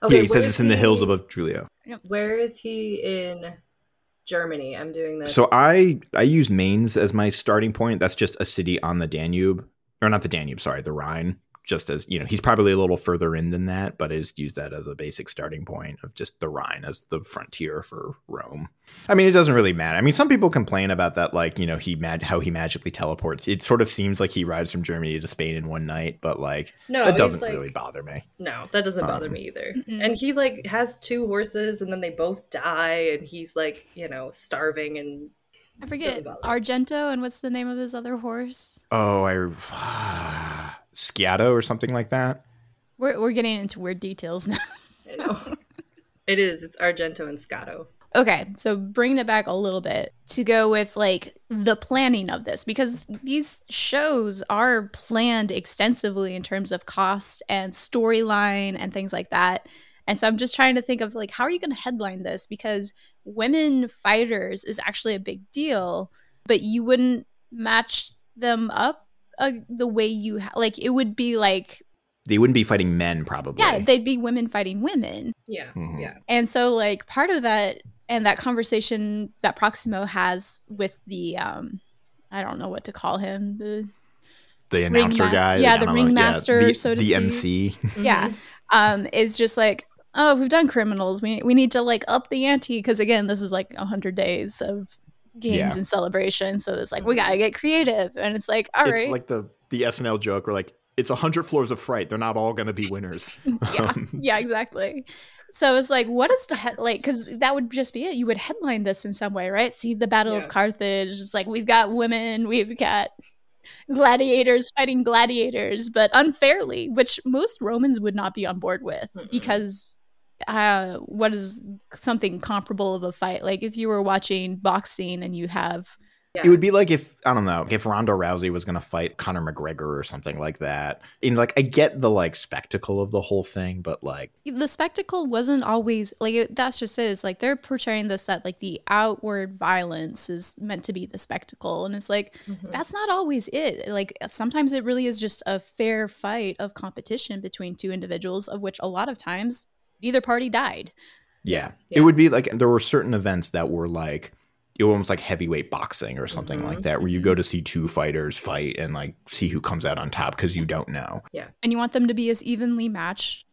Okay, yeah, he says is it's in the hills above Julio. Where is he in Germany? I'm doing this. So I I use Mainz as my starting point. That's just a city on the Danube, or not the Danube, sorry, the Rhine. Just as you know, he's probably a little further in than that, but is use that as a basic starting point of just the Rhine as the frontier for Rome. I mean, it doesn't really matter. I mean, some people complain about that, like you know, he mag- how he magically teleports. It sort of seems like he rides from Germany to Spain in one night, but like no, that doesn't like- really bother me. No, that doesn't bother Um, me either. Mm-mm. And he like has two horses, and then they both die, and he's like, you know, starving and I forget Doesn't bother me. Argento and what's the name of his other horse? Oh, I Sciato or something like that. We're we're getting into weird details now. I know. it is. It's Argento and Scarto. Okay, so bringing it back a little bit to go with like the planning of this because these shows are planned extensively in terms of cost and storyline and things like that. And so I'm just trying to think of like how are you going to headline this because women fighters is actually a big deal, but you wouldn't match them up uh, the way you ha- like it would be like They wouldn't be fighting men, probably. yeah, they'd be women fighting women. Yeah, Mhm. yeah. And so like part of that and that conversation that Proximo has with the um I don't know what to call him, the the announcer Ringmas- guy. yeah, I the don't ringmaster, the, so to speak, the speak. MC. yeah, um is just like oh, we've done criminals. We we need to like up the ante because again, this is like 100 days of games Yeah. and celebrations. So it's like we got to get creative and it's like all right. it's like the the SNL joke where like it's a hundred floors of fright. They're not all going to be winners. yeah, Um, yeah, exactly. So it's like, what is the head like? Because that would just be it. You would headline this in some way, right? See the Battle Yeah. of Carthage. It's like we've got women, we've got gladiators fighting gladiators, but unfairly, which most Romans would not be on board with Mm-mm. because uh, what is something comparable of a fight? Like if you were watching boxing and you have It would be like if I don't know if Ronda Rousey was going to fight Conor McGregor or something like that. And like I get the like spectacle of the whole thing, but like the spectacle wasn't always like it, that's just it. It's like they're portraying this that like the outward violence is meant to be the spectacle, and it's like Mhm. that's not always it. Like sometimes it really is just a fair fight of competition between two individuals, of which a lot of times neither party died. yeah, Yeah. it would be like there were certain events that were like it was almost like heavyweight boxing or something Mhm. like that, where you go to see two fighters fight and like see who comes out on top because you don't know. Yeah. And you want them to be as evenly matched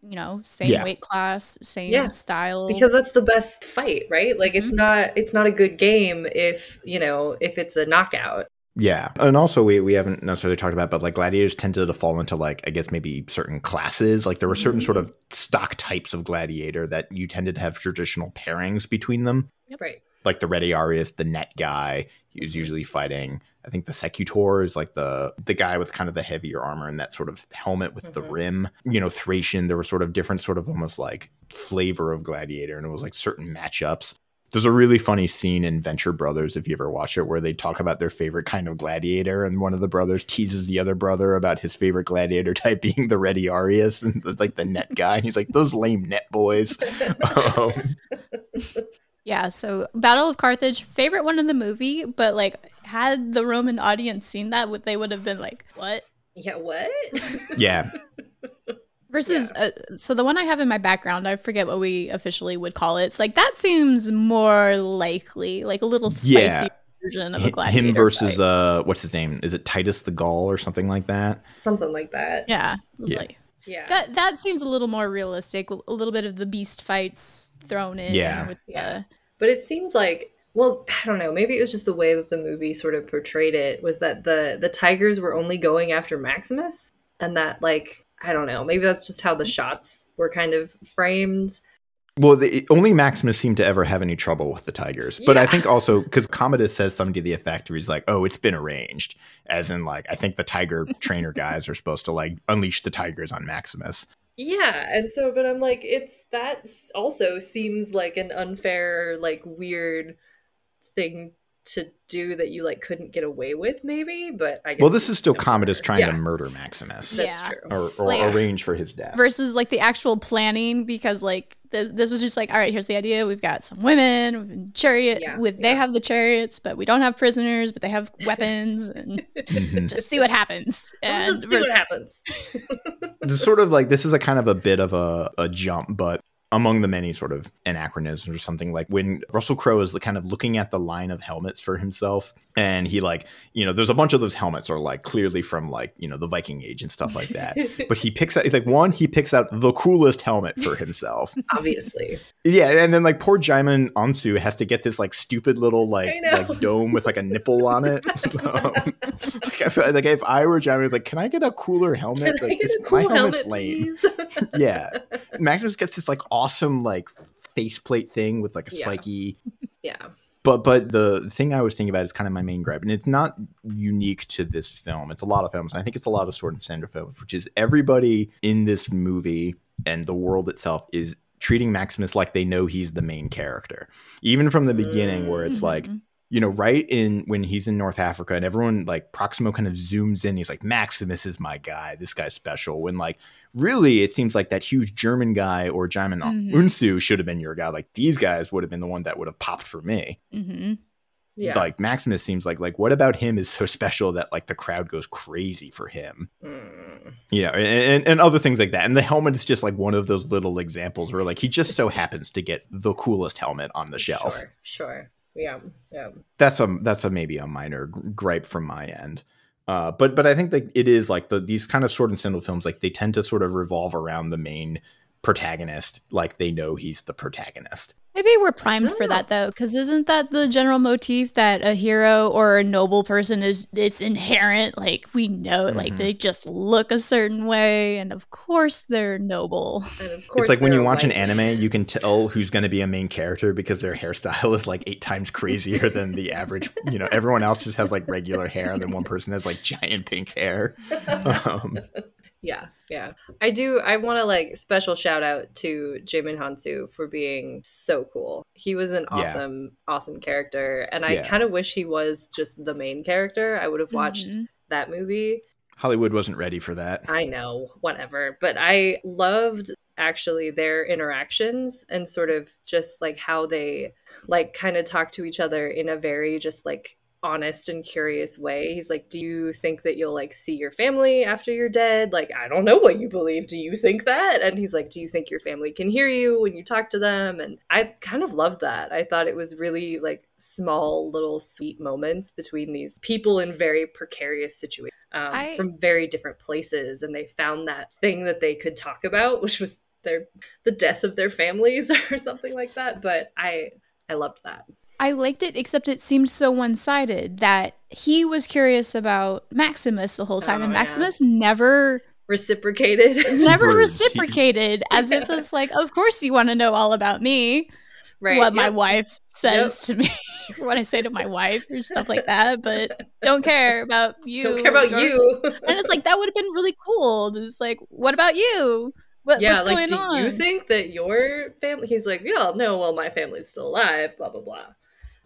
you know, same Yeah. weight class, same Yeah, style. because that's the best fight, right? Like it's Mhm. not it's not a good game if, you know, if it's a knockout. Yeah. And also we we haven't necessarily talked about, but like gladiators tended to fall into like I guess maybe certain classes. Like there were certain sort of stock types of gladiator that you tended to have traditional pairings between them. Right. Like the Retiarius, the net guy, he was usually fighting. I think the Secutor is like the the guy with kind of the heavier armor and that sort of helmet with the Mhm. rim. You know, Thracian, there were sort of different sort of almost like flavor of gladiator and it was like certain matchups. There's a really funny scene in Venture Brothers, if you ever watch it, where they talk about their favorite kind of gladiator, and one of the brothers teases the other brother about his favorite gladiator type being the Retiarius and the, like the net guy. And he's like, "Those lame net boys." um, Yeah, so Battle of Carthage, favorite one in the movie, but like had the Roman audience seen that, would they would have been like, "What?" Yeah, what? yeah, Versus, uh, so the one I have in my background, I forget what we officially would call it. It's like that seems more likely, like a little spicy Yeah. version of a Hi- gladiator. him versus fight. uh, what's his name? Is it Titus the Gaul or something like that? Something like that. yeah, Yeah. like- Yeah. that that seems a little more realistic. A little bit of the beast fights thrown in. Yeah. with the- Yeah. But it seems like well, I don't know, maybe it was just the way that the movie sort of portrayed it was that the the tigers were only going after Maximus and that like I don't know, maybe that's just how the shots were kind of framed. Well, the, only Maximus seemed to ever have any trouble with the tigers. But I think also because Commodus says something to the effect where he's like, "Oh, it's been arranged," as in like I think the tiger trainer guys are supposed to like unleash the tigers on Maximus. Yeah, and so but I'm like it's that also seems like an unfair like weird thing to do that you like couldn't get away with maybe, but I guess Well, this is still no Commodus matter. trying Yeah, to murder Maximus That's Yeah. true. or, or Like- arrange for his death. versus like the actual planning because like th- this was just like all right here's the idea we've got some women we've chariot Yeah, with they yeah. have the chariots but we don't have prisoners but they have weapons and Mhm. just see what happens Let's and just see vers- what happens. This sort of like this is a kind of a bit of a, a jump, but among the many sort of anachronisms or something like when Russell Crowe is kind of looking at the line of helmets for himself and he like you know there's a bunch of those helmets are like clearly from like you know the Viking age and stuff like that. But he picks out it's like one he picks out the coolest helmet for himself. Obviously. yeah and then like poor Djimon Hounsou has to get this like stupid little like like dome with like a nipple on it. Um, like, I feel, like if I were Djimon like can I get a cooler helmet? Can like get this- a cool my helmet's helmet, lame. yeah. Maximus gets this like awesome like faceplate thing with like a spiky yeah. but but the thing I was thinking about is kind of my main gripe, and it's not unique to this film. It's a lot of films. and I think it's a lot of Sword and Sandal films, which is everybody in this movie and the world itself is treating Maximus like they know he's the main character, even from the beginning, where it's like Mhm. You know, right in when he's in North Africa and everyone like Proximo kind of zooms in, he's like, Maximus is my guy. This guy's special. When like really it seems like that huge German guy or Djimon Mhm. Hounsou should have been your guy. Like these guys would have been the one that would have popped for me. Mm-hmm. Yeah. Like Maximus seems like like what about him is so special that like the crowd goes crazy for him. Mm. You know, and, and, and other things like that. And the helmet is just like one of those little examples where like he just so happens to get the coolest helmet on the shelf. Sure. Sure. Yeah. Yeah. that's a that's a maybe a minor gripe from my end. Uh, but but I think that it is like the these kind of sword and sandal films like they tend to sort of revolve around the main protagonist like they know he's the protagonist. Maybe we're primed for that though because isn't that the general motif that a hero or a noble person is it's inherent like we know it like they just look a certain way and of course they're noble And of course it's like when you watch an anime, you can tell who's going to be a main character because their hairstyle is like eight times crazier than the average. You know, everyone else just has like regular hair, and then one person has like giant pink hair. Um, yeah, yeah. I do. I want to like special shout out to Djimon Hounsou for being so cool. He was an Yeah. awesome, awesome character, and I Yeah. kind of wish he was just the main character. I would have watched Mhm. that movie. Hollywood wasn't ready for that. I know, whatever. But I loved actually their interactions and sort of just like how they like kind of talk to each other in a very just like honest and curious way. He's like, "Do you think that you'll like see your family after you're dead?" Like, "I don't know what you believe. Do you think that?" And he's like, "Do you think your family can hear you when you talk to them?" And I kind of loved that. I thought it was really like small little sweet moments between these people in very precarious situations um, I- from very different places and they found that thing that they could talk about which was their the death of their families or something like that. But I I loved that. I liked it, except it seemed so one sided that he was curious about Maximus the whole time, Oh, and yeah. Maximus never, Reciprocated. never Bruce, reciprocated, as if it's like, of course you want to know all about me, right. what my wife says to me, what I say to my wife, or stuff like that, but don't care about you. Don't care about you. And it's like, that would have been really cool. It's like, what about you? What, yeah, what's like, going do on? you think that your family? He's like, yeah, no, well, my family's still alive. Blah blah blah.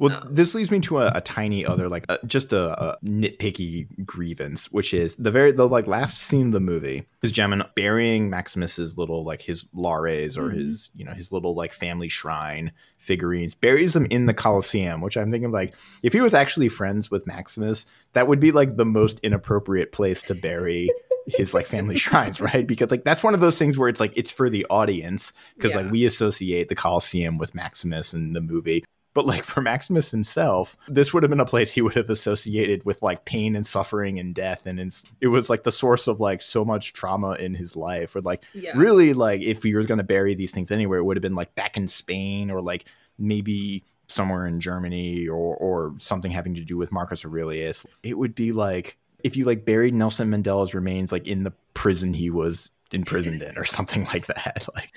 Well, Oh. this leads me to a, a tiny other, like, uh, just a, a nitpicky grievance, which is the very the like last scene of the movie is Djimon burying Maximus's little like his lares or Mhm. his you know his little like family shrine figurines, buries them in the Colosseum. Which I'm thinking like if he was actually friends with Maximus, that would be like the most inappropriate place to bury his like family shrines, right? Because like that's one of those things where it's like it's for the audience because Yeah. like we associate the Colosseum with Maximus and the movie. But like for Maximus himself, this would have been a place he would have associated with like pain and suffering and death, and it's, it was like the source of like so much trauma in his life. Or like Yeah. really, like if he was going to bury these things anywhere, it would have been like back in Spain or like maybe somewhere in Germany or or something having to do with Marcus Aurelius. It would be like if you like buried Nelson Mandela's remains like in the prison he was imprisoned in or something like that. Like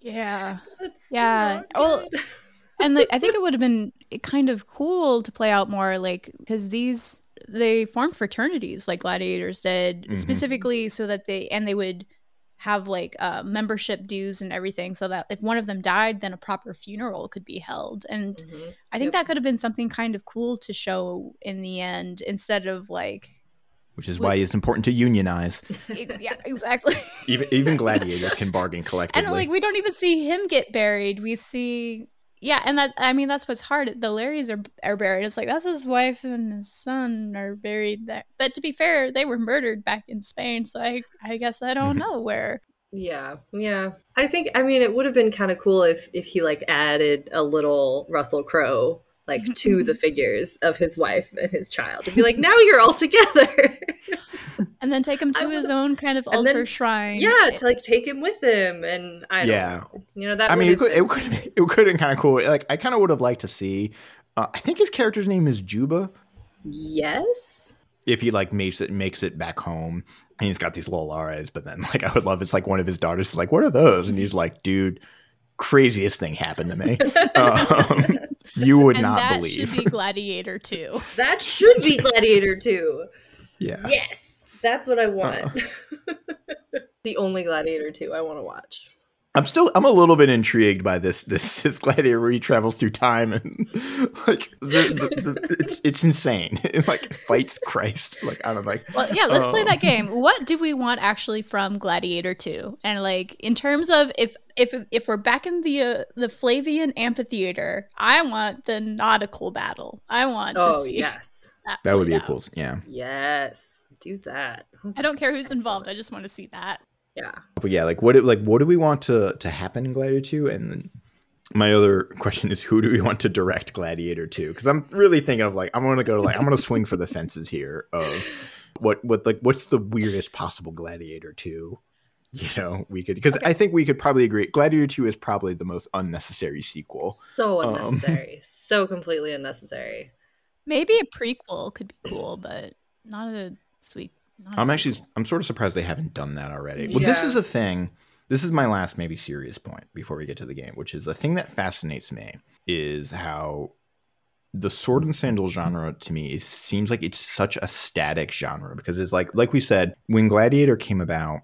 yeah. That's Yeah, not well, good. And like I think it would have been kind of cool to play out more like because these they formed fraternities like gladiators did Mhm. specifically so that they and they would have like uh, membership dues and everything so that if one of them died then a proper funeral could be held and Mhm. i think Yep. that could have been something kind of cool to show in the end instead of like which is why it's important to unionize. yeah exactly Even even gladiators can bargain collectively. and like we don't even see him get buried we see yeah and that i mean that's what's hard the lares are are buried it's like that's his wife and his son are buried there but to be fair they were murdered back in spain so i i guess i don't know where Yeah, yeah. I think I mean it would have been kind of cool if if he like added a little Russell Crowe like to the figures of his wife and his child and be like, now you're all together. and then take him to his own kind of altar then- shrine yeah, to like take him with him and I don't Yeah. know. You know that I mean, it could, have it could it could have been kind of cool. Like I kind of would have liked to see. Uh, I think his character's name is Juba. Yes. If he like makes it makes it back home, and he's got these little RAs, but then like I would love it's like one of his daughters is like, "What are those?" And he's like, "Dude, craziest thing happened to me. Um, you would and not that believe." should be gladiator too That should be Gladiator 2. yeah. Yes. That's what I want. Uh-uh. the only Gladiator 2 I want to watch. I'm still I'm a little bit intrigued by this this this gladiator where he travels through time and like the, the, the, it's it's insane. It like fights Christ. Like I don't like well yeah let's play Um, that game what do we want actually from gladiator 2 and like in terms of if if if we're back in the uh, the flavian amphitheater i want the nautical battle i want Oh, to see yes. that that would be played a cool yeah. Yes. Do that. I don't care who's involved. Excellent. I just want to see that. Yeah. But yeah, like what do- like what do we want to to happen in Gladiator 2 and then my other question is who do we want to direct Gladiator 2 cuz I'm really thinking of like I'm going to go to like I'm going to swing for the fences here of what what like what's the weirdest possible Gladiator 2 you know we could because I think we could probably agree Gladiator 2 is probably the most unnecessary sequel. So Um. unnecessary. so completely unnecessary. Maybe a prequel could be cool, but not a sweet. I'm actually. I'm sort of surprised they haven't done that already. Well, this is a thing. This is my last maybe serious point before we get to the game, which is a thing that fascinates me is how the sword and sandal genre to me is seems like it's such a static genre because it's like like we said when Gladiator came about,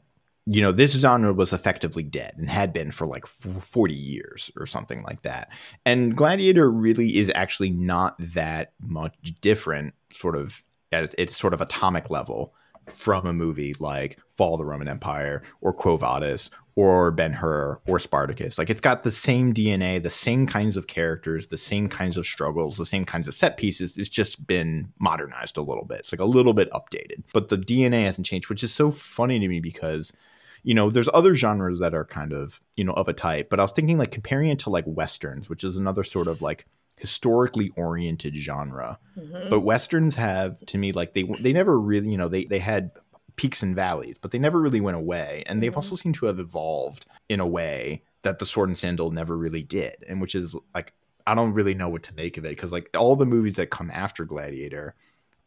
you know, this genre was effectively dead and had been for like 40 years or something like that. And Gladiator really is actually not that much different sort of at its- sort of atomic level from a movie like Fall of the Roman Empire or Quo Vadis or Ben Hur or Spartacus. Like it's got the same DNA, the same kinds of characters, the same kinds of struggles, the same kinds of set pieces. It's just been modernized a little bit. It's like a little bit updated, but the DNA hasn't changed, which is so funny to me because you know, there's other genres that are kind of, you know, of a type, but I was thinking like comparing it to like westerns, which is another sort of like historically oriented genre Mhm. but westerns have to me like they they never really you know they they had peaks and valleys, but they never really went away. And they've Mhm. also seemed to have evolved in a way that the Sword and Sandal never really did, and which is like I don't really know what to make of it because like all the movies that come after Gladiator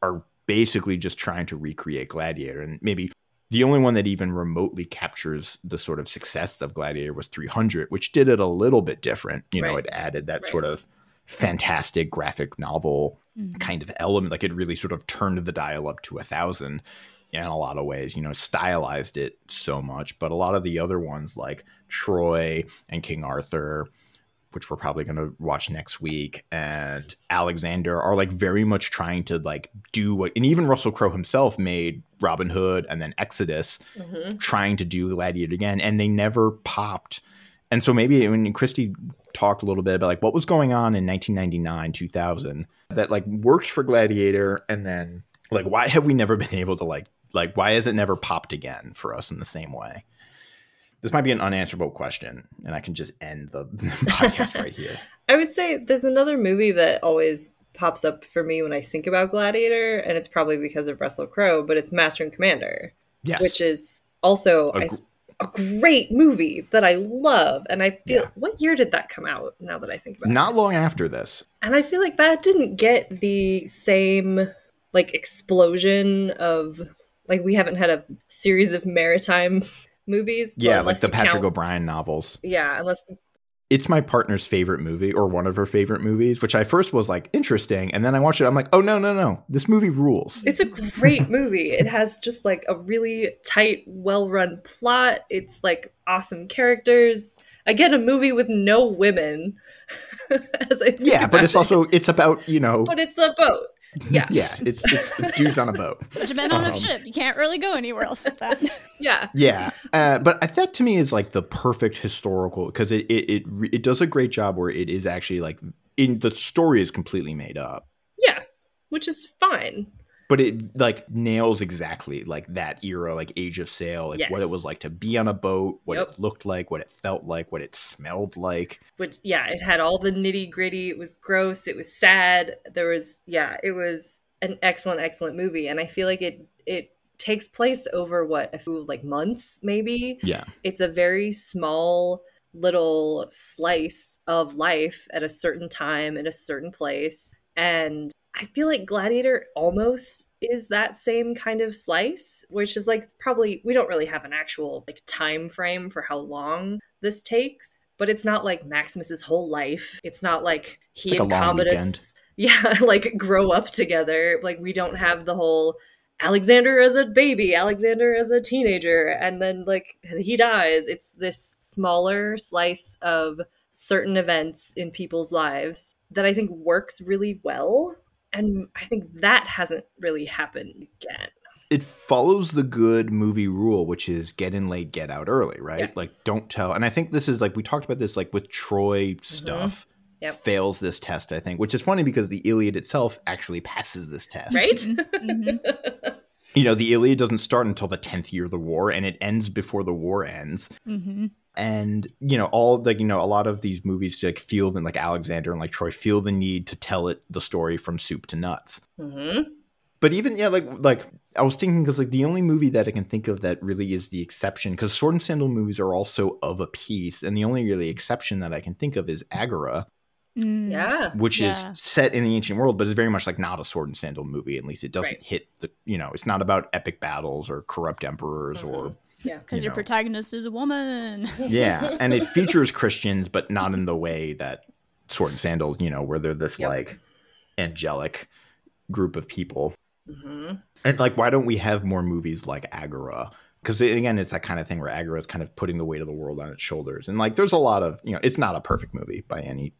are basically just trying to recreate Gladiator, and maybe the only one that even remotely captures the sort of success of Gladiator was 300, which did it a little bit different. You know, it added that Right. sort of fantastic graphic novel Mhm. kind of element. Like it really sort of turned the dial up to a thousand in a lot of ways, you know, stylized it so much. But a lot of the other ones like Troy and King Arthur, which we're probably going to watch next week, and Alexander are like very much trying to like do what, and even Russell Crowe himself made Robin Hood and then Exodus Mhm. trying to do Gladiator again, and they never popped. And so maybe when Christy talked a little bit about like what was going on in 1999, 2000 that like worked for Gladiator, and then like why have we never been able to like like why has it never popped again for us in the same way? This might be an unanswerable question, and I can just end the podcast right here. I would say there's another movie that always pops up for me when I think about Gladiator, and it's probably because of Russell Crowe, but it's Master and Commander, Yes, which is also a I- gr- a great movie that I love. And I feel, Yeah. what year did that come out now that I think about it? not long after this. And I feel like that didn't get the same like explosion of like we haven't had a series of maritime movies. Yeah, like the Patrick count- O'Brien novels. Yeah, unless it's my partner's favorite movie or one of her favorite movies, which I first was like interesting, and then I watched it. I'm like, oh no, no, no, this movie rules. it's a great movie. It has just like a really tight, well-run plot. It's like awesome characters. Again, a movie with no women. as I think Yeah, but it's it. also it's about you know, but it's a boat. Yeah. yeah, it's it's dudes on a boat. Bunch of men on a Um, ship. You can't really go anywhere else with that. Yeah. Yeah, uh, but I- that to me is like the perfect historical because it, it it it does a great job where it is actually like in the story is completely made up, Yeah. Which is fine. But it like nails exactly like that era, like Age of Sail, like what it was like to be on a boat, what Yep. it looked like, what it felt like, what it smelled like. Which yeah, it had all the nitty gritty. It was gross. It was sad. There was yeah, it was an excellent, excellent movie. And I feel like it it takes place over what a few like months maybe. Yeah, It's a very small little slice of life at a certain time in a certain place. And I feel like Gladiator almost is that same kind of slice, which is like probably we don't really have an actual like time frame for how long this takes, but it's not like Maximus's whole life. It's not like he like a and Commodus yeah, like grow up together. Like we don't have the whole Alexander as a baby, Alexander as a teenager, and then like he dies. It's this smaller slice of certain events in people's lives that I think works really well. And I think that hasn't really happened again. it follows the good movie rule, which is get in late, get out early, right? Yeah. Like don't tell. And I think this is like we talked about this like with Troy stuff. Mm-hmm. Yep. Fails this test, I think, which is funny because the Iliad itself actually passes this test. Right? Mhm. You know, the Iliad doesn't start until the 10th year of the war and it ends before the war ends. hmm And, you know, all like, you know, a lot of these movies like feel and like Alexander and like Troy feel the need to tell it the story from soup to nuts. hmm but even yeah like like i was thinking because like the only movie that i can think of that really is the exception because sword and sandal movies are also of a piece and the only really exception that i can think of is agora Mm. Yeah. which Yeah. is set in the ancient world but is very much like not a sword and sandal movie at least it doesn't Right. hit the you know it's not about epic battles or corrupt emperors or Yeah. Because you your know. protagonist is a woman. yeah and it features christians but not in the way that sword and sandals you know where they're this Yep. like angelic group of people hmm And like, why don't we have more movies like Agora? Because again, it's that kind of thing where Agora is kind of putting the weight of the world on its shoulders. And like, there's a lot of you know, it's not a perfect movie by any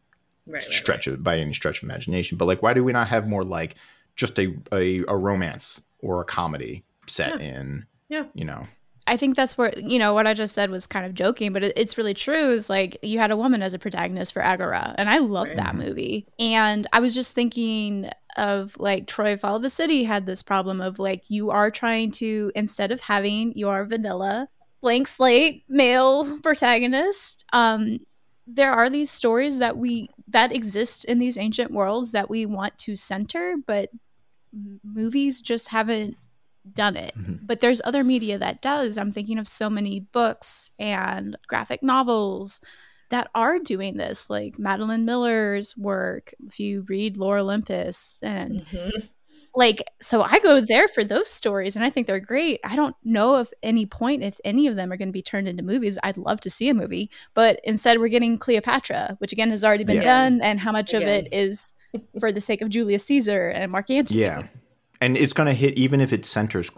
Right. right, stretch of by any stretch of imagination. But like, why do we not have more like just a a, a romance or a comedy set in? Yeah. you know, I think that's where you know what I just said was kind of joking, but it, it's really true. Is like you had a woman as a protagonist for Agora, and I love Right. that movie. And I was just thinking of like Troy Fall City had this problem of like you are trying to instead of having your vanilla blank slate male protagonist, um, there are these stories that we that exist in these ancient worlds that we want to center, but movies just haven't done it. Mhm. But there's other media that does. I'm thinking of so many books and graphic novels that are doing this, like Madeline Miller's work. If you read Lore Olympus and Mhm. like so i go there for those stories and i think they're great i don't know if any point if any of them are going to be turned into movies i'd love to see a movie but instead we're getting cleopatra which again has already been Yeah. done and how much of it is for the sake of julius caesar and mark antony Yeah. And it's going to hit, even if it centers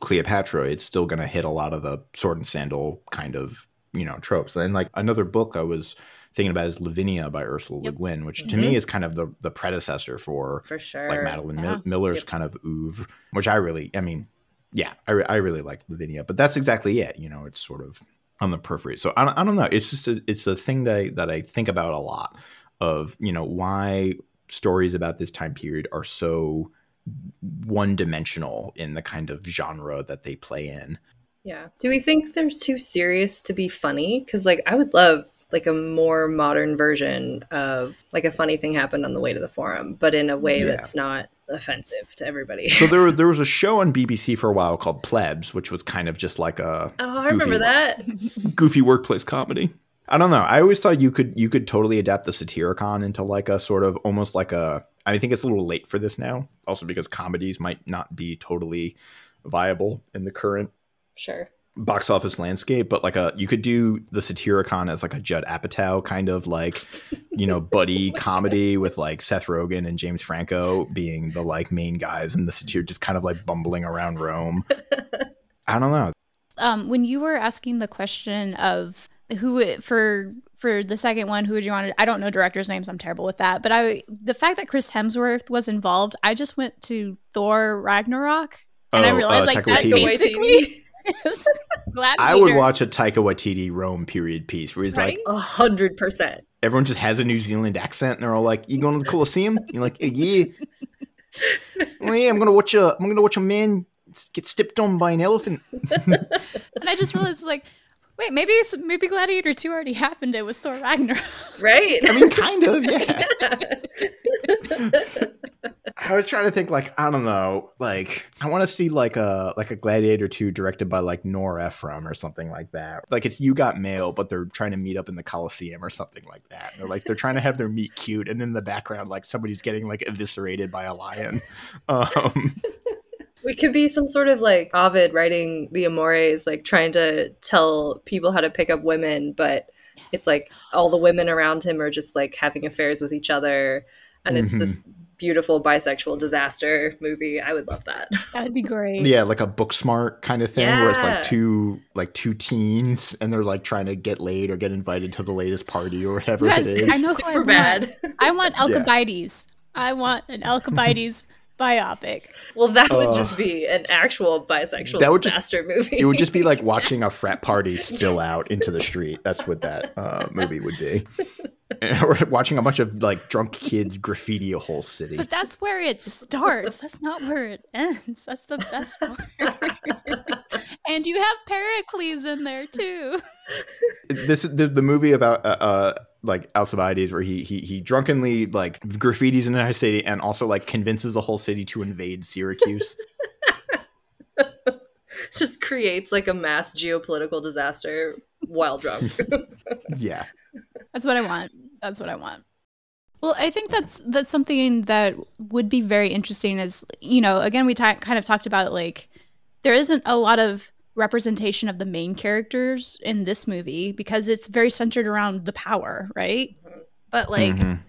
Cleopatra, it's still going to hit a lot of the sword and sandal kind of, you know, tropes. And like another book I was thinking about is Lavinia by Ursula Yep. Le Guin, which to Mhm. me is kind of the, the predecessor for For sure. like Madeline Mil- Miller's Yep. kind of oeuvre, which I really, I mean, yeah, I, re- I really like Lavinia, but that's exactly it. You know, it's sort of on the periphery. So I, don't- I don't know. It's just a, it's a thing that I, that I think about a lot of, you know, why stories about this time period are so one dimensional in the kind of genre that they play in. Yeah. Do we think they're too serious to be funny? Because like I would love like a more modern version of like a funny thing happened on the way to the forum, but in a way Yeah. that's not offensive to everybody. So there, there was a show on BBC for a while called Plebs, which was kind of just like a oh, I remember that. goofy workplace comedy. I don't know. I always thought you could you could totally adapt the Satyricon into like a sort of almost like a. I think it's a little late for this now, also because comedies might not be totally viable in the current Sure. box office landscape. But like a you could do the Satyricon as like a Judd Apatow kind of like you know buddy comedy with like Seth Rogen and James Franco being the like main guys and the Satyr just kind of like bumbling around Rome. I don't know. um when you were asking the question of who for for the second one who would you want to, i don't know directors names i'm terrible with that but i the fact that chris hemsworth was involved i just went to thor ragnarok and i Oh, realized uh, like Taika that Waititi. basically is Gladiator. I would watch a Taika Waititi Rome period piece where he's like, A hundred percent. everyone just has a New Zealand accent and they're all like, "You going to the Colosseum?" You're like, "Yeah, well, yeah, I'm gonna watch a, I'm gonna watch a man get stepped on by an elephant." and i just realized like wait maybe it's, maybe gladiator 2 already happened it was thor ragnarok Right? I mean, kind of, yeah. I was trying to think, like, I don't know, like, I want to see like a like a Gladiator two directed by like Nora Ephron or something like that. Like it's You Got Mail, but they're trying to meet up in the Coliseum or something like that. They're like they're trying to have their meet cute, and in the background, like somebody's getting like eviscerated by a lion. Um, We could be some sort of like Ovid writing the Amores, like trying to tell people how to pick up women, but it's like all the women around him are just like having affairs with each other. And it's this mm-hmm. beautiful bisexual disaster movie. I would love that. that would be great yeah, like a Booksmart kind of thing, where it's like two like two teens, and they're like trying to get laid or get invited to the latest party or whatever You guys, it is. I know who I want. bad. i want Yeah. alcibiades i want an alcibiades biopic Well, that would Uh, just be an actual bisexual that would just- disaster movie. It would just be like watching a frat party spill out into the street. That's what that uh, movie would be. or watching a bunch of like drunk kids graffiti a whole city. But that's where it starts. That's not where it ends. That's the best part. and you have Pericles in there too. This is the, the movie about uh, uh like Alcibiades where he he he drunkenly like graffitis in a city and also like convinces the whole city to invade Syracuse. just creates like a mass geopolitical disaster while drunk. yeah. That's what I want. That's what I want. Well, I think that's that's something that would be very interesting. Is you know, again, we ta- kind of talked about like there isn't a lot of representation of the main characters in this movie because it's very centered around the power, right? But like, Mhm.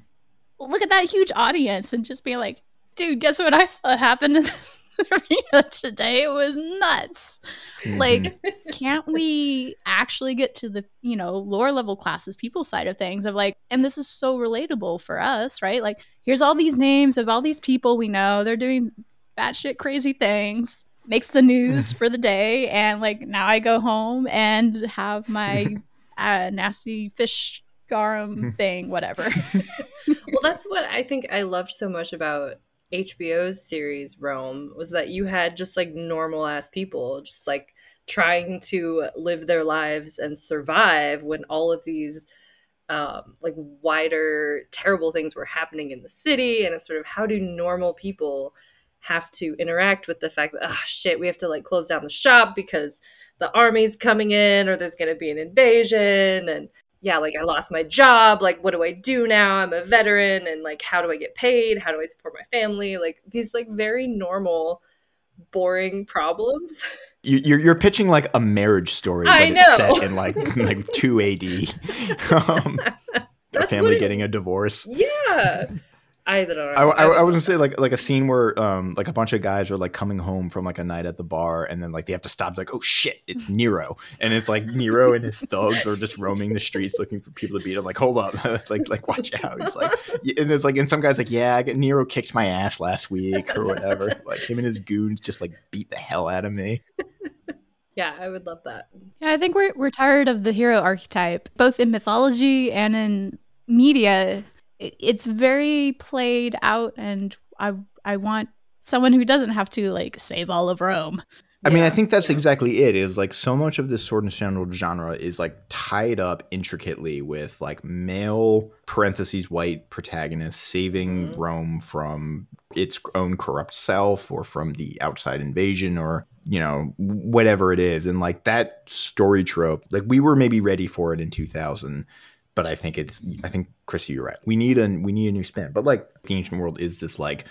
look at that huge audience and just be like, dude, guess what I saw happen in the arena today? It was nuts. Mhm. Like, can't we actually get to the, you know, lower level classes, people side of things of like, and this is so relatable for us, right? Like, here's all these names of all these people we know. They're doing batshit crazy things, makes the news for the day. And like, now I go home and have my uh, nasty fish garum thing, whatever. well, that's what I think I loved so much about HBO's series Rome was that you had just like normal ass people just like trying to live their lives and survive when all of these um, like wider terrible things were happening in the city and it's sort of how do normal people have to interact with the fact that, oh shit, we have to like close down the shop because the army's coming in or there's going to be an invasion. And yeah, like I lost my job. Like, what do I do now? I'm a veteran. And like, how do I get paid? How do I support my family? Like, these like very normal, boring problems. You're you're pitching like a marriage story, but I it's set in like like two AD. um, a family it- getting a divorce. Yeah. I don't. I, I, I was gonna say like like a scene where um like a bunch of guys are like coming home from like a night at the bar and then like they have to stop like oh shit it's Nero and it's like Nero and his thugs are just roaming the streets looking for people to beat up like hold up like like watch out he's like and it's like and some guys like yeah I get- Nero kicked my ass last week or whatever like him and his goons just like beat the hell out of me Yeah, I would love that. Yeah, I think we're we're tired of the hero archetype, both in mythology and in media. It- It's very played out, and I I want someone who doesn't have to like save all of Rome. I mean, I think that's exactly it. Is like so much of this sword and sandal genre is like tied up intricately with like male parentheses white protagonists saving Mhm. Rome from its own corrupt self or from the outside invasion or you know whatever it is, and like that story trope. Like we were maybe ready for it in two thousand. But I think it's. I think Chrissy, you're right. We need a we need a new spin. But like the ancient world is this like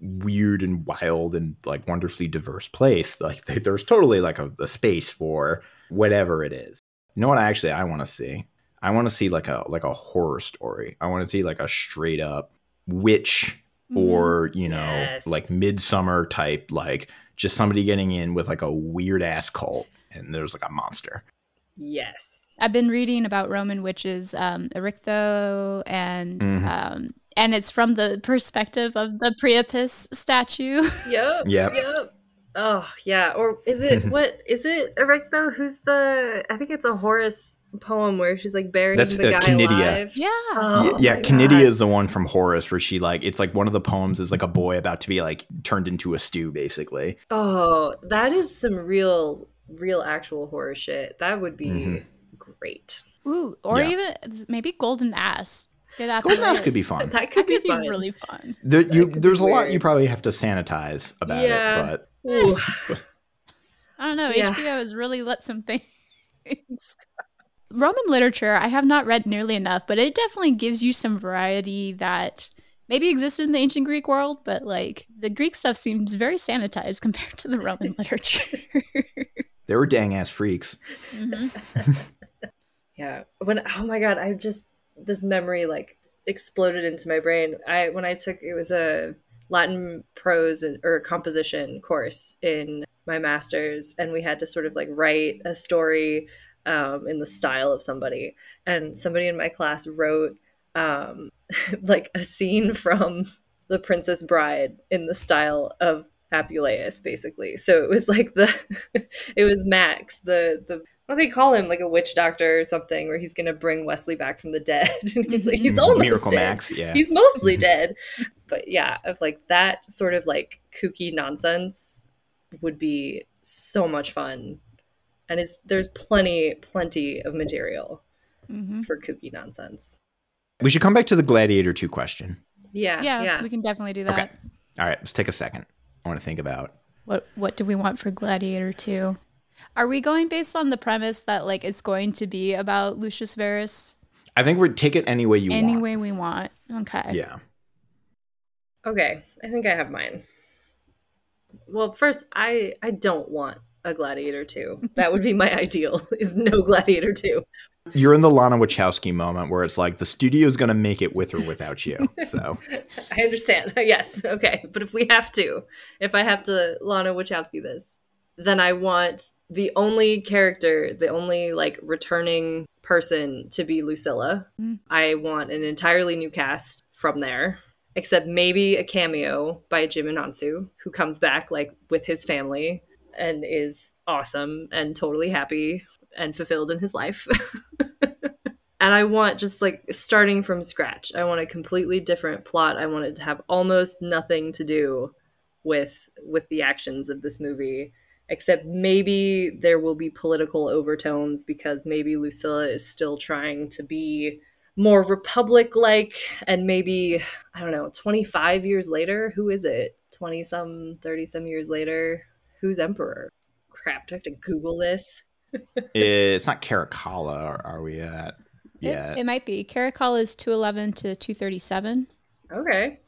weird and wild and like wonderfully diverse place like th- there's totally like a, a space for whatever it is you know what I actually i want to see i want to see like a like a horror story i want to see like a straight up witch Mm-hmm. or you know Yes. like Midsommar type like just somebody getting in with like a weird ass cult and there's like a monster Yes. I've been reading about Roman witches, um, Erichtho, and Mhm. um, and it's from the perspective of the Priapus statue. Yep. Yep. Yep. Oh yeah. Or is it what is it Erectho? Who's the I think it's a Horace poem where she's like burying That's, the uh, guy Canidia. alive. yeah. Oh, Y- yeah, my Canidia is the one from Horace where she like it's like one of the poems is like a boy about to be like turned into a stew basically. Oh, that is some real real actual horror shit. That would be Mhm. Great. Ooh, or Yeah. even maybe Golden Ass. Golden Ass could be fun. That could That be could be really fun. There, you, there's a lot you probably have to sanitize about Yeah. it, but Ooh. I don't know. Yeah. HBO has really let some things. Roman literature, I have not read nearly enough, but it definitely gives you some variety that maybe existed in the ancient Greek world, but like the Greek stuff seems very sanitized compared to the Roman literature. they were dang ass freaks. Mhm. Yeah. When oh my god, I just this memory like exploded into my brain. I when I took it was a Latin prose and, or composition course in my masters, and we had to sort of like write a story um, in the style of somebody. And somebody in my class wrote um, like a scene from The Princess Bride in the style of Apuleius, basically. So it was like the it was Max, the the what do they call him? Like a witch doctor or something, where he's gonna bring Westley back from the dead. and he's like he's Mhm. almost Miracle dead. Max, yeah. He's mostly Mhm. dead. But yeah, of like that sort of like kooky nonsense would be so much fun. And it's there's plenty, plenty of material Mhm. for kooky nonsense. We should come back to the Gladiator 2 question. Yeah, Yeah, yeah. we can definitely do that. Okay. All right, let's take a second. I want to think about What what do we want for Gladiator 2? Are we going based on the premise that like it's going to be about Lucius Verus I think we're take it any way you any want. Any way we want? Okay. Yeah. Okay, I think I have mine. Well, first, I I don't want a Gladiator 2. That would be my ideal, is no Gladiator 2. You're in the Lana Wachowski moment where it's like the studio's going to make it with or without you. So, I understand. Yes, okay. But if we have to, if I have to Lana Wachowski this, then I want the only character, the only like returning person to be Lucilla. Mm. I want an entirely new cast from there, except maybe a cameo by Djimon Hounsou, who comes back like with his family and is awesome and totally happy and fulfilled in his life. and I want just like starting from scratch. I want a completely different plot. I want it to have almost nothing to do with with the actions of this movie except maybe there will be political overtones because maybe Lucilla is still trying to be more republic like and maybe i don't know 25 years later who is it? 20 some 30 some years later who's emperor? Crap do i have to google this? It's not caracalla are, are we at? Yeah. it, it, might be. Caracalla is 211 to 237 okay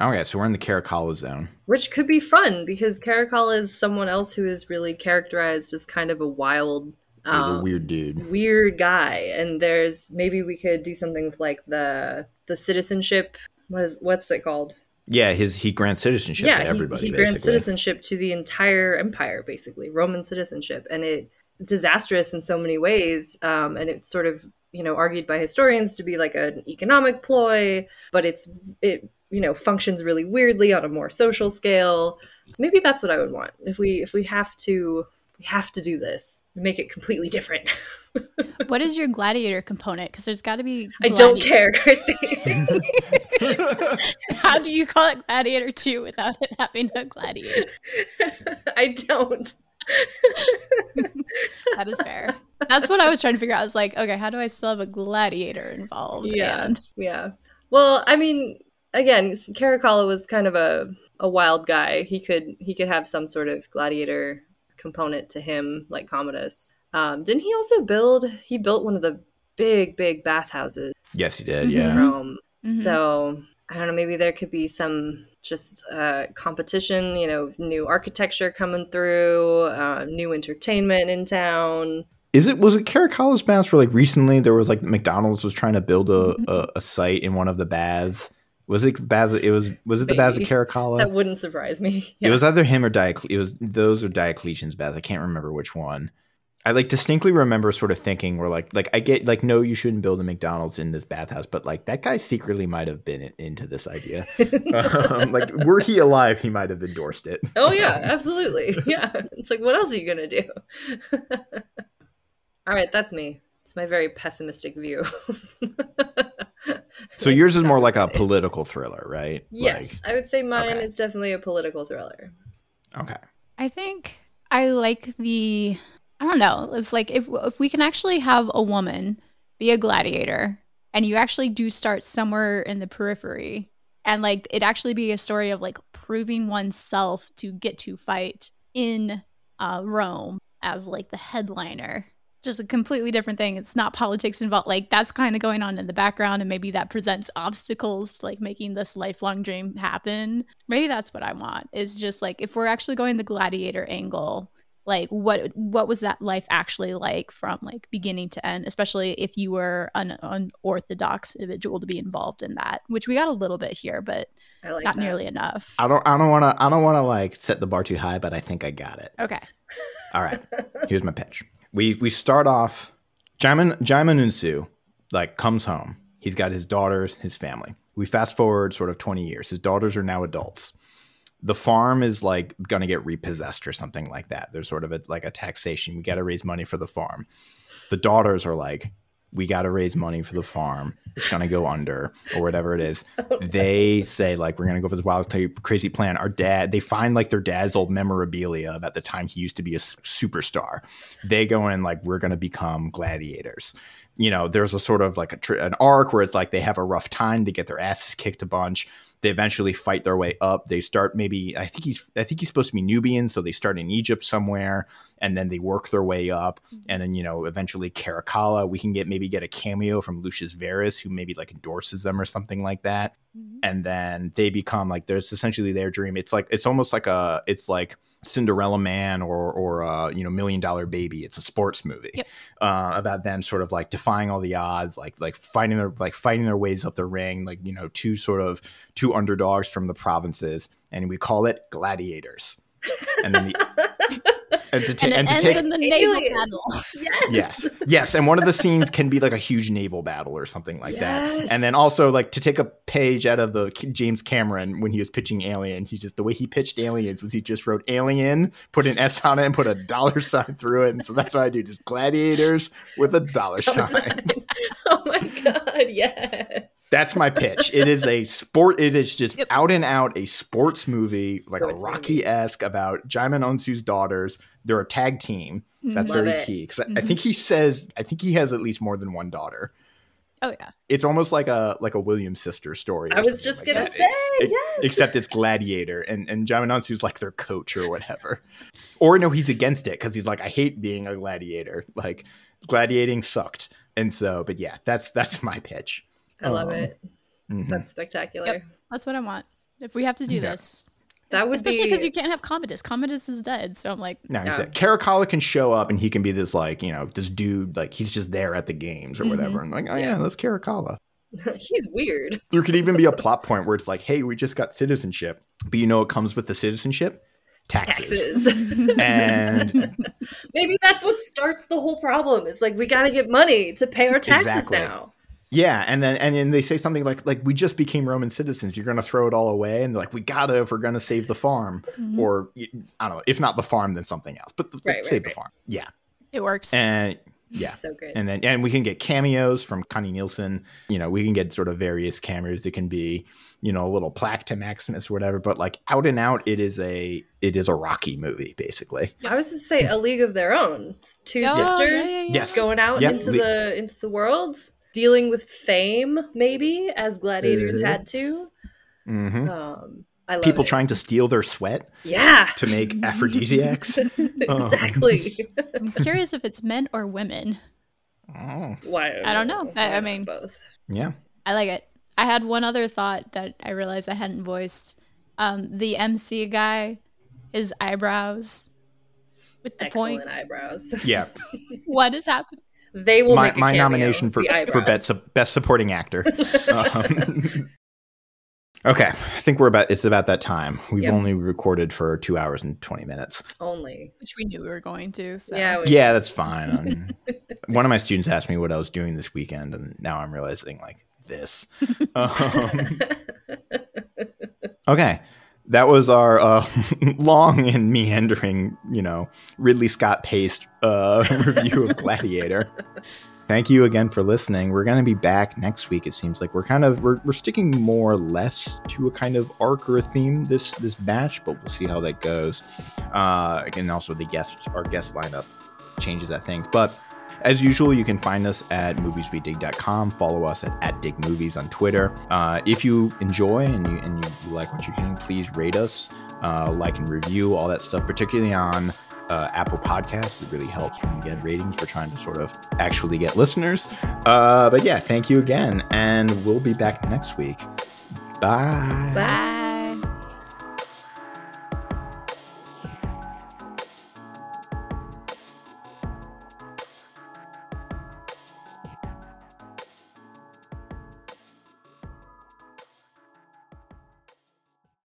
okay so we're in the caracalla zone which could be fun because caracalla is someone else who is really characterized as kind of a wild He's um, a weird dude. Weird guy. And there's maybe we could do something with like the the citizenship. What is what's it called? Yeah, his he grants citizenship yeah, to everybody. He, he grants citizenship to the entire empire, basically Roman citizenship, and it disastrous in so many ways. Um, and it's sort of you know argued by historians to be like an economic ploy, but it's it you know functions really weirdly on a more social scale. Maybe that's what I would want if we if we have to we have to do this make it completely different. what is your gladiator component? Because there's got to be. Gladiator. I don't care, Christy. How do you call it Gladiator 2 without it having a gladiator? I don't. that is fair. That's what I was trying to figure out. I was like, okay, how do I still have a gladiator involved? Yeah. And... Yeah. Well, I mean, again, Caracalla was kind of a, a wild guy. He could he could have some sort of gladiator component to him, like Commodus. Um, didn't he also build? He built one of the big, big bathhouses. Yes, he did. Yeah. Rome. Mm-hmm. So I don't know. Maybe there could be some just uh, competition. You know, new architecture coming through, uh, new entertainment in town. Is it was it Caracalla's baths for like recently? There was like McDonald's was trying to build a, mm-hmm. a, a site in one of the baths was it Baz? It was was it the Baths of Caracalla? That wouldn't surprise me. Yeah. It was either him or Diocletian. It was those or Diocletian's Baths. I can't remember which one. I like distinctly remember sort of thinking we're like like I get like no you shouldn't build a McDonald's in this bathhouse but like that guy secretly might have been into this idea um, like were he alive he might have endorsed it oh yeah absolutely yeah it's like what else are you gonna do all right that's me it's my very pessimistic view so yours is more like a political thriller, right? Yes, like, I would say mine okay. is definitely a political thriller. Okay. I think I like the I don't know. It's like if if we can actually have a woman be a gladiator and you actually do start somewhere in the periphery and like it actually be a story of like proving oneself to get to fight in uh, Rome as like the headliner just a completely different thing. It's not politics involved. Like that's kind of going on in the background, and maybe that presents obstacles to like making this lifelong dream happen. Maybe that's what I want. Is just like if we're actually going the gladiator angle, like what what was that life actually like from like beginning to end, especially if you were an unorthodox individual to be involved in that, which we got a little bit here, but like not that. nearly enough. I don't I don't want to I don't want to like set the bar too high, but I think I got it. Okay. All right. Here's my pitch we we start off Djimon Djimon Hounsou like comes home. He's got his daughters, his family. We fast forward sort of 20 years. His daughters are now adults. The farm is like going to get repossessed or something like that. There's sort of a, like a taxation. We got to raise money for the farm. The daughters are like, we got to raise money for the farm. It's going to go under or whatever it is. They say like we're going to go for this wild crazy plan. Our dad, they find like their dad's old memorabilia about the time he used to be a superstar. They go in like we're going to become gladiators. You know, there's a sort of like a tr- an arc where it's like they have a rough time, they get their asses kicked a bunch. They eventually fight their way up. They start maybe I think he's I think he's supposed to be Nubian, so they start in Egypt somewhere and then they work their way up mm-hmm. and then you know eventually caracalla we can get maybe get a cameo from lucius verus who maybe like endorses them or something like that mm-hmm. and then they become like there's essentially their dream it's like it's almost like a it's like Cinderella Man or or uh, you know Million Dollar Baby. It's a sports movie yep. uh, about them sort of like defying all the odds, like like fighting their like fighting their ways up the ring, like you know two sort of two underdogs from the provinces, and we call it gladiators. And then the and to, ta- and, and to take in the naval battle. Yes. yes, yes, and one of the scenes can be like a huge naval battle or something like yes. that. And then also like to take a page out of the James Cameron when he was pitching Alien, he just the way he pitched Aliens was he just wrote Alien, put an S on it, and put a dollar sign through it. And so that's what I do, just gladiators with a dollar sign. oh my god, yes. That's my pitch. It is a sport. It is just yep. out and out a sports movie, sports like a Rocky esque about Djimon Hounsou's daughters. They're a tag team. That's Love very it. key because mm-hmm. I think he says I think he has at least more than one daughter. Oh yeah. It's almost like a like a Williams sister story. I was just like gonna that. say, It- yes. Except it's Gladiator, and and Djimon Hounsou's like their coach or whatever. Or no, he's against it because he's like, I hate being a gladiator. Like gladiating sucked, and so. But yeah, that's that's my pitch. I love Um, it. Mhm. That's spectacular. That's what I want. If we have to do Yeah. this. That would especially be- because you can't have Commodus. Commodus is dead, so I'm like, No, he Yeah. Caracalla can show up and he can be this like you know this dude like he's just there at the games or Mhm. whatever. And like, oh yeah, Yeah. that's Caracalla. He's weird. There could even be a plot point where it's like, hey, we just got citizenship, but you know what comes with the citizenship? Taxes. Taxes. And Maybe that's what starts the whole problem. Is like we got to get money to pay our taxes Exactly. now. Yeah, and then and then they say something like like we just became Roman citizens. You're gonna throw it all away, and they're like, we gotta if we're gonna save the farm, Mhm. or I don't know, if not the farm, then something else. But the, Right, right, save the right. farm. Yeah, it works. and yeah. So good. and then and we can get cameos from Connie Nielsen. You know, we can get sort of various cameos. It can be, you know, a little plaque to Maximus or whatever. But like out and out, it is a it is a Rocky movie basically. I was to say a league of their own. It's two Oh, yeah, sisters yeah, yeah. Yes. going out Yep. into Le- the into the world, dealing with fame, maybe as gladiators Mhm. had to. hmm Um, I love People it. trying to steal their sweat yeah, to make aphrodisiacs. exactly. I'm curious if it's men or women. Oh, Why? I don't know. I- I mean- both. yeah. I like it. I had one other thought that I realized I hadn't voiced. Um, the MC guy, his eyebrows with the Excellent points. eyebrows. Yeah. What is happening? They will my make a my nomination for for best best supporting actor. Um, okay, I think we're about it's about that time. We've Yep. only recorded for two hours and twenty minutes. Only. Which we knew we were going to. So. Yeah. we- Yeah, that's fine. Um, one of my students asked me what I was doing this weekend, and now I'm realizing like this. Um, okay, that was our uh, long and meandering, you know, Ridley Scott paced uh, review of Gladiator. Thank you again for listening. We're going to be back next week. It seems like we're kind of we're, we're sticking more or less to a kind of arc or a theme this this batch, but we'll see how that goes. Uh, and also the guests, our guest lineup changes at things. But as usual, you can find us at movieswedig.com. Follow us at, at digmovies on Twitter. Uh, if you enjoy and you and you like what you're hearing, please rate us, uh, like and review all that stuff, particularly on uh, Apple Podcasts. It really helps when we get ratings. We're trying to sort of actually get listeners. Uh, but yeah, thank you again, and we'll be back next week. Bye. Bye.